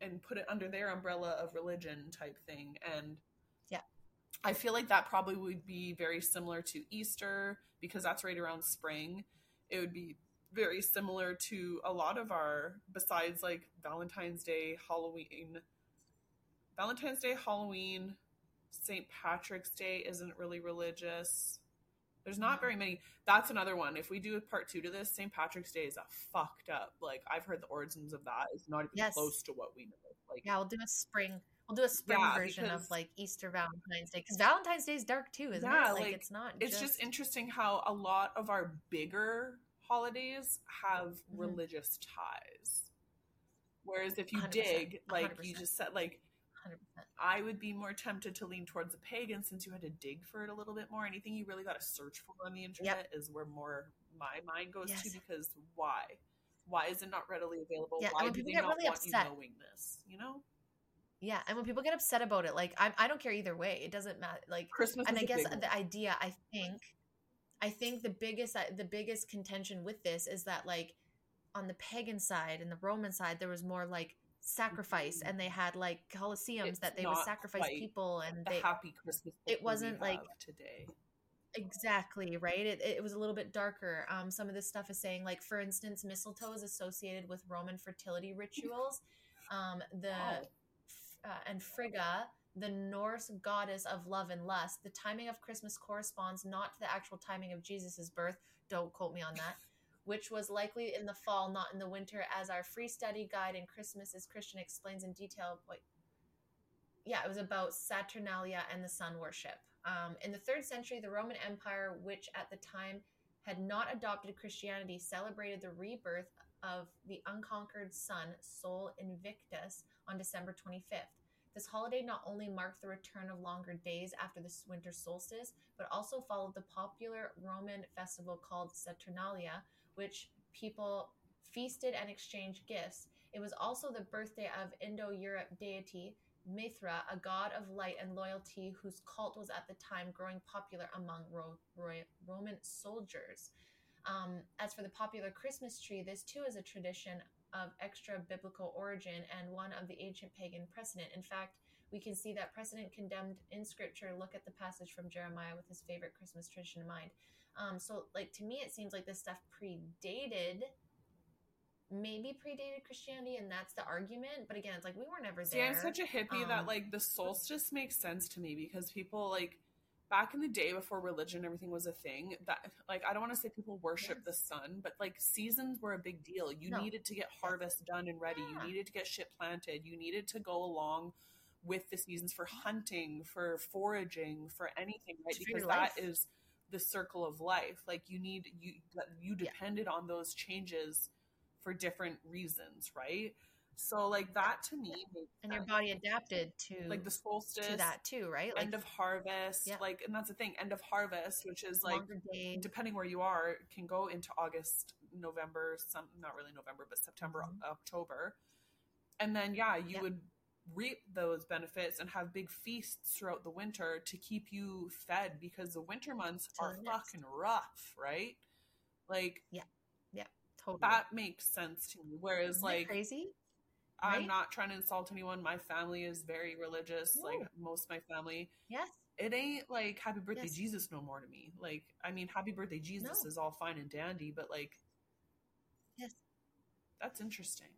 and put it under their umbrella of religion type thing and Yeah. I feel like that probably would be very similar to Easter because that's right around spring. It would be very similar to a lot of our besides like Valentine's Day, Halloween. Valentine's Day, Halloween, St. Patrick's Day isn't really religious. There's not very many. That's another one. If we do a part two to this, St. Patrick's Day is a fucked up. Like I've heard the origins of that is not even Yes. close to what we know. Like Yeah, we'll do a spring. We'll do a spring Yeah, version because- of like Easter Valentine's Day because Valentine's Day is dark too, isn't Yeah, it? Like, like, it's not. it's just interesting how a lot of our bigger holidays have Mhm. religious ties. Whereas if you 100%, dig, like you 100%. just said, like 100%. I would be more tempted to lean towards the pagan since you had to dig for it a little bit more. Anything you really got to search for on the internet is where more my mind goes to because why? Why is it not readily available? Yeah, why do people they get not really want upset- you knowing this? You know, Yeah, and when people get upset about it, like I, I don't care either way. It doesn't matter. Like, Christmas and I guess the idea, I think, I think the biggest the biggest contention with this is that like on the pagan side and the Roman side, there was more like sacrifice, and they had like coliseums It's that they would sacrifice people, and the they happy Christmas. it wasn't, like- today. Exactly, right? It, it was a little bit darker. Um, some of this stuff is saying, like, for instance, mistletoe is associated with Roman fertility rituals. Um, the Wow. Uh, and Frigga, the Norse goddess of love and lust. The timing of Christmas corresponds not to the actual timing of Jesus' birth. Don't quote me on that. Which was likely in the fall, not in the winter, as our free study guide in Christmas is Christian explains in detail what yeah, it was about Saturnalia and the sun worship. Um, in the third century, the Roman Empire, which at the time had not adopted Christianity, celebrated the rebirth of the unconquered sun, Sol Invictus, on December 25th. This holiday not only marked the return of longer days after the winter solstice, but also followed the popular Roman festival called Saturnalia, which people feasted and exchanged gifts. It was also the birthday of Indo Europe deity Mithra, a god of light and loyalty, whose cult was at the time growing popular among Ro- Ro- Roman soldiers. Um, as for the popular Christmas tree, this too is a tradition of extra biblical origin and one of the ancient pagan precedent. In fact, we can see that precedent condemned in scripture. Look at the passage from Jeremiah with his favorite Christmas tradition in mind. Um, so, like to me, it seems like this stuff predated, maybe predated Christianity, and that's the argument. But again, it's like we were never See, there. I'm such a hippie that Um, like the solstice makes sense to me because people like back in the day before religion everything was a thing that like I don't want to say people worship Yes. the sun, but like seasons were a big deal. You No. needed to get harvest done and ready. Yeah. You needed to get shit planted. You needed to go along with the seasons for hunting, for foraging, for anything, right? Because that life. is the circle of life. Like you need you you Yeah. depended on those changes for different reasons, right? So like that to me and your body adapted to like the solstice, to that too, right? Like end of harvest, Yeah. like and that's the thing, end of harvest, which is like depending where you are, can go into August, November, some not really November, but September, Mhm. October. And then yeah, you Yeah. would reap those benefits and have big feasts throughout the winter to keep you fed because the winter months Till are fucking rough, right? Like yeah, yeah, Totally. that makes sense to me. Whereas Isn't like crazy. I'm not trying to insult anyone. My family is very religious, like most of my family. Yes. It ain't like happy birthday Yes. Jesus no more to me. Like, I mean, happy birthday Jesus No. is all fine and dandy, but like, Yes. that's interesting.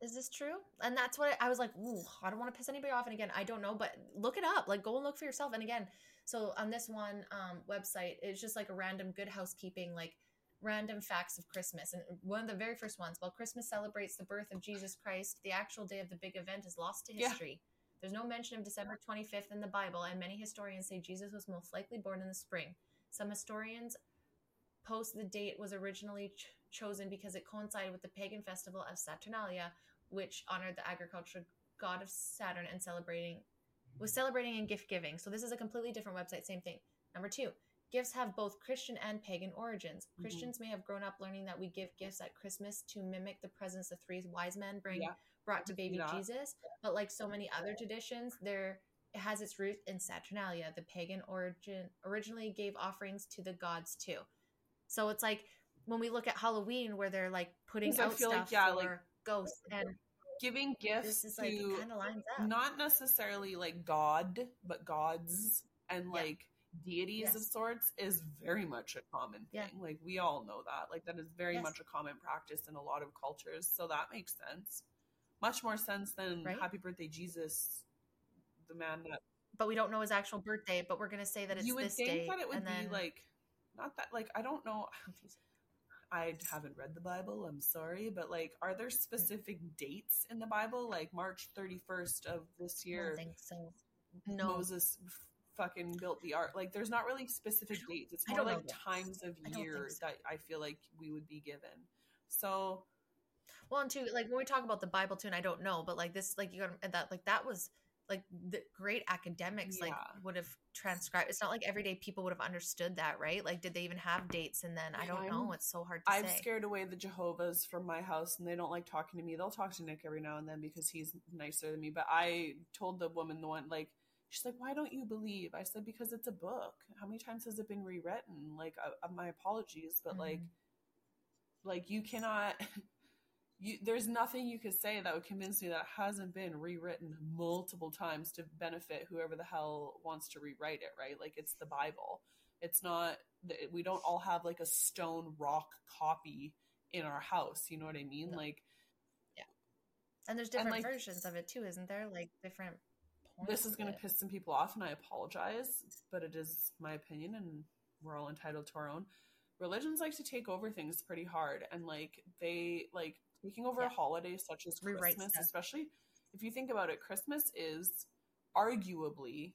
Is this true? And that's what I was like. Ooh, I don't want to piss anybody off. And again, I don't know, but look it up. Like, go and look for yourself. And again, so on this one um, website, it's just like a random good housekeeping, like random facts of Christmas. And one of the very first ones, while Christmas celebrates the birth of Jesus Christ, the actual day of the big event is lost to Yeah. history. There's no mention of December 25th in the Bible, and many historians say Jesus was most likely born in the spring. Some historians post the date was originally ch- chosen because it coincided with the pagan festival of Saturnalia, which honored the agricultural god of Saturn and celebrating was celebrating and gift giving. So this is a completely different website. Same thing. Number two, gifts have both Christian and pagan origins. Mhm. Christians may have grown up learning that we give gifts at Christmas to mimic the presents the three wise men bring Yeah. brought to baby Yeah. Jesus. But like so many other traditions, there it has its root in Saturnalia. The pagan origin originally gave offerings to the gods too. So it's like when we look at Halloween, where they're like putting out feel like, stuff yeah, for like, ghosts, and Giving gifts this is like kind of lines up. not necessarily like God, but gods and like deities of sorts is very much a common Yeah. thing. Like we all know that. Like that is very Yes. much a common practice in a lot of cultures. So that makes sense. Much more sense than Right. Happy Birthday Jesus, the man that but we don't know his actual birthday. But we're gonna say that it's you would this think day, that it would and be then like not that like I don't know I haven't read the Bible, I'm sorry, but like are there specific dates in the Bible like March 31st of this I year don't think so. No, Moses fucking built the art. Like, there's not really specific dates. It's more like times of year so. that I feel like we would be given. So Well, and too, like when we talk about the Bible too, and I don't know, but like this, like you got that, like that was like the great academics like would have transcribed. It's not like everyday people would have understood that, right? Like, did they even have dates? And then I don't know. I'm- It's so hard to I've say. scared away the Jehovah's from my house, and they don't like talking to me. They'll talk to Nick every now and then because he's nicer than me. But I told the woman the one like. She's like, why don't you believe? I said, because it's a book. How many times has it been rewritten? Like, uh, uh, my apologies, but like, Mhm. like you cannot you there's nothing you could say that would convince me that it hasn't been rewritten multiple times to benefit whoever the hell wants to rewrite it right like it's the bible it's not we don't all have like a stone rock copy in our house you know what i mean No. like yeah. and there's different like- versions of it too, isn't there? Like different. This is going to piss some people off and i apologize but it is my opinion and we're all entitled to our own religions like to take over things pretty hard and like they like taking over Yeah. a holiday such as Rewrite christmas stuff. especially if you think about it christmas is arguably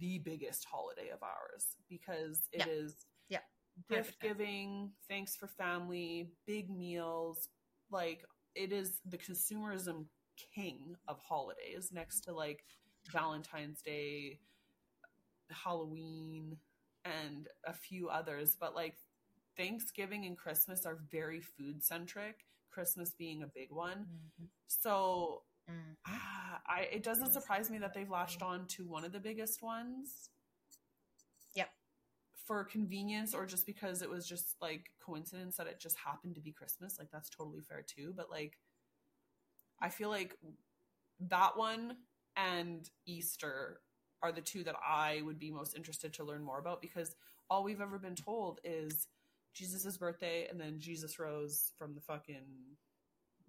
the biggest holiday of ours because it Yeah. is Yeah. gift giving thanks for family big meals like it is the consumerism king of holidays next to like valentine's day halloween and a few others but like thanksgiving and christmas are very food centric christmas being a big one Mhm. so Mm. ah, I, it doesn't surprise me that they've latched on to one of the biggest ones Yep. for convenience or just because it was just like coincidence that it just happened to be Christmas. Like that's totally fair too. But like, I feel like that one and Easter are the two that I would be most interested to learn more about because all we've ever been told is Jesus' birthday and then Jesus rose from the fucking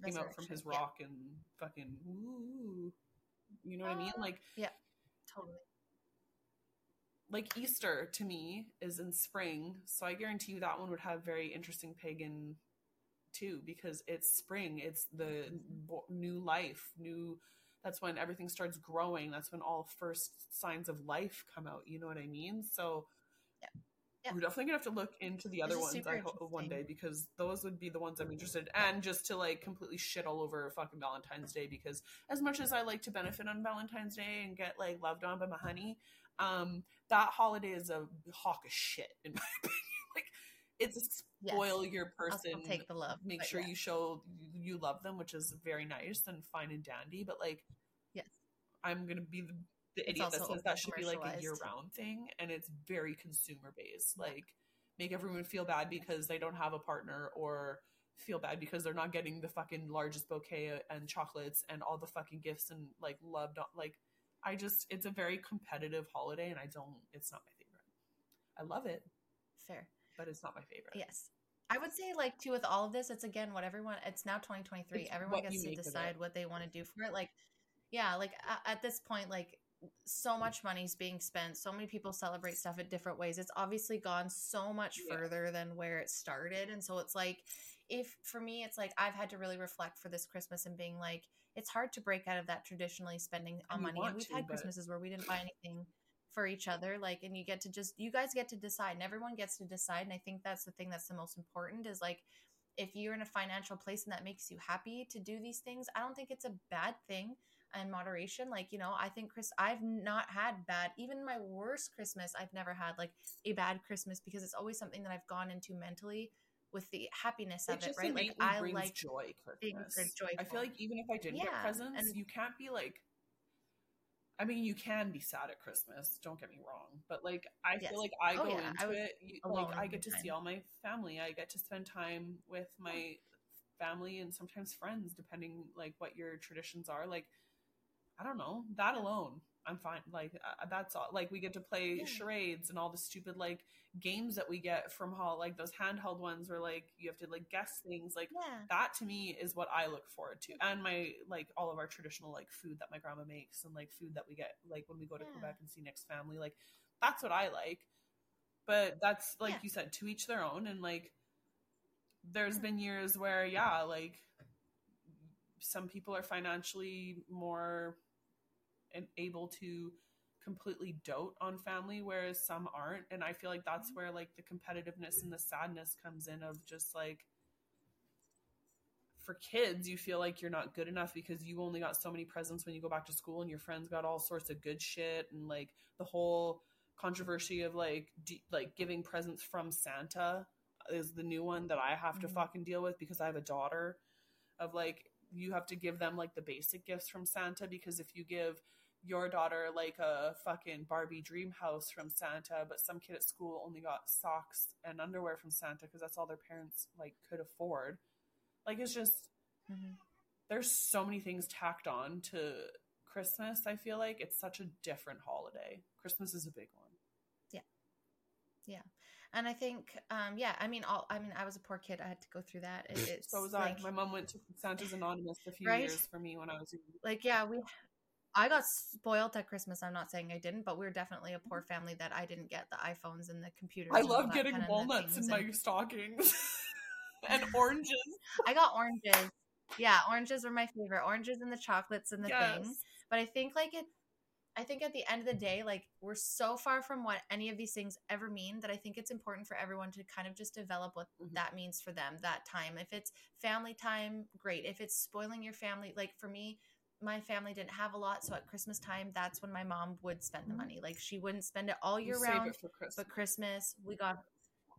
came out from his Resurrection. Yeah, rock and fucking woo. You know what I mean? Ah, like Yeah. totally. like Easter to me is in spring, so I guarantee you that one would have very interesting pagan too because it's spring. It's the bo- new life, new. That's when everything starts growing. That's when all first signs of life come out. You know what I mean? So. Yeah. Yeah. We're definitely gonna have to look into the other ones I hope one day because those would be the ones I'm interested in. and just to like completely shit all over fucking Valentine's Day because as much as I like to benefit on Valentine's Day and get like loved on by my honey, um, that holiday is a hawk of shit in my opinion. like it's a Yes. spoil your person, take the love. make sure yeah. you show you love them, which is very nice and fine and dandy. But like, Yes. I'm gonna be the, the idiot that says that should be like a year round thing, and it's very consumer based. Like, make everyone feel bad because they don't have a partner or feel bad because they're not getting the fucking largest bouquet and chocolates and all the fucking gifts and like loved on like I just it's a very competitive holiday and I don't it's not my favorite. I love it, Fair. But it's not my favorite. Yes. I would say like too with all of this, it's again what everyone it's now 2023. It's everyone gets to make of it. decide what they want to do for it. Like yeah, like at this point like so much money's being spent. So many people celebrate stuff in different ways. It's obviously gone so much Yeah. further than where it started and so it's like if for me it's like I've had to really reflect for this Christmas and being like it's hard to break out of that traditionally spending uh, on money. And we've to, had but... Christmases where we didn't buy anything for each other like and you get to just you guys get to decide and everyone gets to decide and I think that's the thing that's the most important is like if you're in a financial place and that makes you happy to do these things, I don't think it's a bad thing and moderation. Like, you know, I think Chris, I've not had bad, even my worst Christmas, I've never had like a bad Christmas because it's always something that I've gone into mentally with the happiness of it, it right? Like I like joy, Christmas. I feel like even if I didn't yeah, get presents, and you can't be like I mean, you can be sad at Christmas. Don't get me wrong, but like I yes. feel like I oh, go yeah. into I it. Like I get to time. see all my family. I get to spend time with my oh. family and sometimes friends, depending like what your traditions are. Like I don't know that alone I'm fine. Like uh, that's all. Like we get to play yeah. charades and all the stupid like games that we get from Hall, like those handheld ones where like you have to like guess things. Like yeah. that to me is what I look forward to, and my like all of our traditional like food that my grandma makes and like food that we get like when we go to yeah. Quebec and see next family. Like that's what I like. But that's like you said, to each their own, and like there's been years where yeah, like some people are financially more able to completely dote on family whereas some aren't and i feel like that's where like the competitiveness and the sadness comes in of just like for kids you feel like you're not good enough because you only got so many presents when you go back to school and your friends got all sorts of good shit and like the whole controversy of like d- like giving presents from santa is the new one that i have to mm-hmm. fucking deal with because i have a daughter of like you have to give them like the basic gifts from santa because if you give your daughter like a fucking Barbie dream house from Santa, but some kid at school only got socks and underwear from Santa because that's all their parents like could afford. Like it's just mm-hmm. there's so many things tacked on to Christmas. I feel like it's such a different holiday. Christmas is a big one. Yeah, yeah, and I think, um, yeah, I mean, all I mean, I was a poor kid. I had to go through that. It, so was like, I. My mom went to Santa's Anonymous a few right? years for me when I was like, yeah, we I got spoiled at Christmas. I'm not saying I didn't, but we are definitely a poor family that I didn't get the iPhones and the computers. I love getting walnuts in my stockings and oranges. I got oranges. Yeah, oranges were my favorite. Oranges and the chocolates and the yes. things. But I think like it I think at the end of the day, like we're so far from what any of these things ever mean that I think it's important for everyone to kind of just develop what mm-hmm. that means for them that time. If it's family time, great. If it's spoiling your family, like for me, my family didn't have a lot, so at Christmas time, that's when my mom would spend the mm-hmm. money. Like she wouldn't spend it all year round, Christmas. but Christmas we got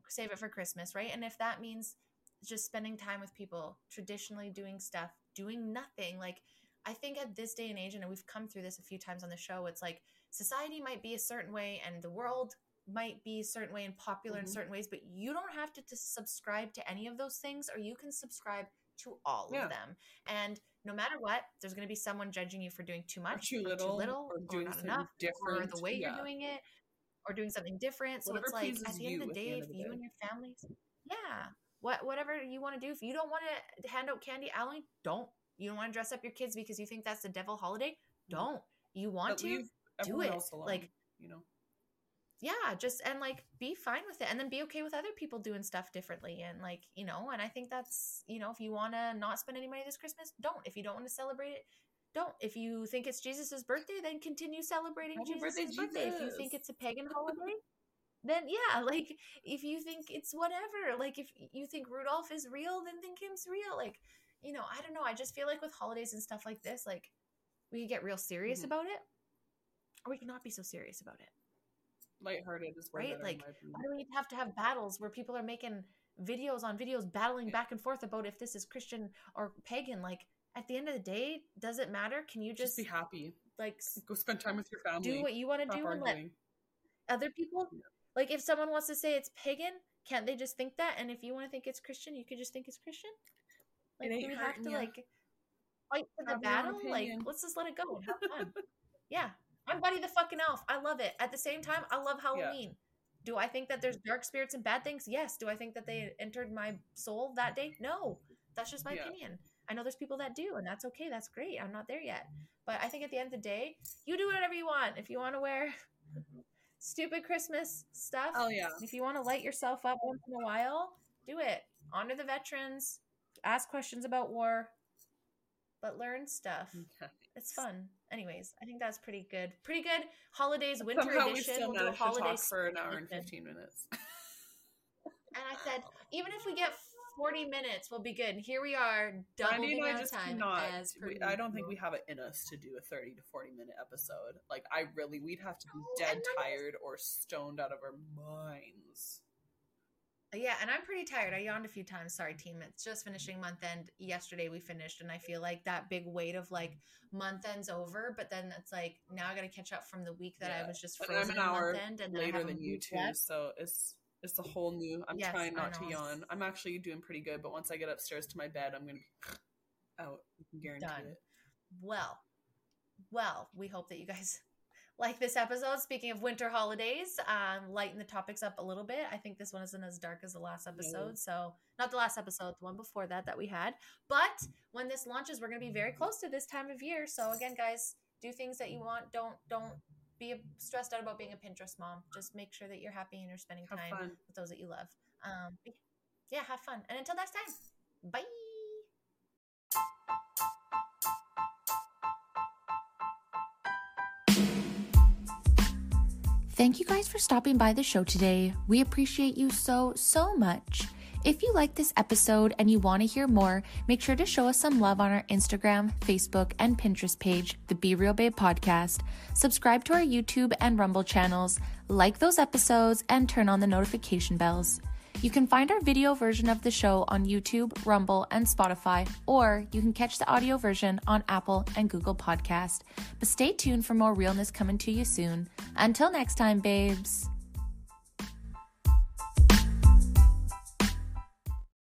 save it for Christmas, right? And if that means just spending time with people, traditionally doing stuff, doing nothing, like I think at this day and age, and we've come through this a few times on the show, it's like society might be a certain way and the world might be a certain way and popular mm-hmm. in certain ways, but you don't have to, to subscribe to any of those things, or you can subscribe to all yeah. of them. And no matter what, there's going to be someone judging you for doing too much, or too little, or, too little, or, doing or not enough, different, or the way yeah. you're doing it, or doing something different. So Whatever it's like at the end of the day, if you and your families, yeah, what whatever you want to do. If you don't want to hand out candy, Halloween, don't. You don't want to dress up your kids because you think that's the devil holiday. Mm-hmm. Don't. You want but to do it. Like you know yeah just and like be fine with it and then be okay with other people doing stuff differently and like you know and i think that's you know if you want to not spend any money this christmas don't if you don't want to celebrate it don't if you think it's jesus's birthday then continue celebrating jesus' birthday, birthday. Jesus. if you think it's a pagan holiday then yeah like if you think it's whatever like if you think rudolph is real then think him's real like you know i don't know i just feel like with holidays and stuff like this like we could get real serious mm-hmm. about it or we cannot be so serious about it lighthearted is right. Like, why do we have to have battles where people are making videos on videos battling back and forth about if this is Christian or pagan? Like, at the end of the day, does it matter? Can you just, just be happy? Like, go spend time with your family. Do what you want to do and let other people. Yeah. Like, if someone wants to say it's pagan, can't they just think that? And if you want to think it's Christian, you could just think it's Christian. Like, do we have to like fight for the battle? Like, let's just let it go and have fun. yeah, I'm Buddy the fucking Elf. I love it. At the same time, I love Halloween. Yeah. Do I think that there's dark spirits and bad things? Yes. Do I think that they entered my soul that day? No. That's just my yeah. opinion. I know there's people that do, and that's okay. That's great. I'm not there yet. But I think at the end of the day, you do whatever you want. If you want to wear stupid Christmas stuff, oh yeah. If you want to light yourself up once in a while, do it. honor the veterans, ask questions about war, but learn stuff. It's fun. Anyways, I think that's pretty good. Pretty good holidays winter Somehow we edition. still We'll do a holiday for an hour and 15 minutes. And I said, even if we get 40 minutes, we'll be good. And here we are, double Brandy the I amount of just time cannot. We, I don't think we have it in us to do a 30 to 40 minute episode. Like, I really, we'd have to be dead tired or stoned out of our minds. Yeah, and I'm pretty tired. I mm. yawned a few times. Sorry, team. It's just mm. finishing month end. Yesterday we finished, and I feel like that big weight of like mm. month end's over. But then it's like now I got to catch up from the week that I was just And frozen I'm an hour month end, and later than you too, left. so it's it's a whole new. I'm Yes, trying not to yawn. I'm actually doing pretty good, but once I get upstairs to my bed, I'm gonna be out. Guarantee Done. it. Well, well, we hope that you guys like this episode. Speaking of winter holidays, um, lighten the topics up a little bit. I think this one isn't as dark as the last episode. So, not the last episode, the one before that that we had. But when this launches, we're going to be very close to this time of year. So, again, guys, do things that you want. Don't don't be stressed out about being a Pinterest mom. Just make sure that you're happy and you're spending Have time fun. with those that you love. Um, yeah, have fun. And until next time, bye. Thank you guys for stopping by the show today. We appreciate you so, so much. If you like this episode and you want to hear more, make sure to show us some love on our Instagram, Facebook, and Pinterest page, the Be Real Babe Podcast. Subscribe to our YouTube and Rumble channels, like those episodes, and turn on the notification bells. You can find our video version of the show on YouTube, Rumble, and Spotify, or you can catch the audio version on Apple and Google Podcast. But stay tuned for more realness coming to you soon. Until next time, babes.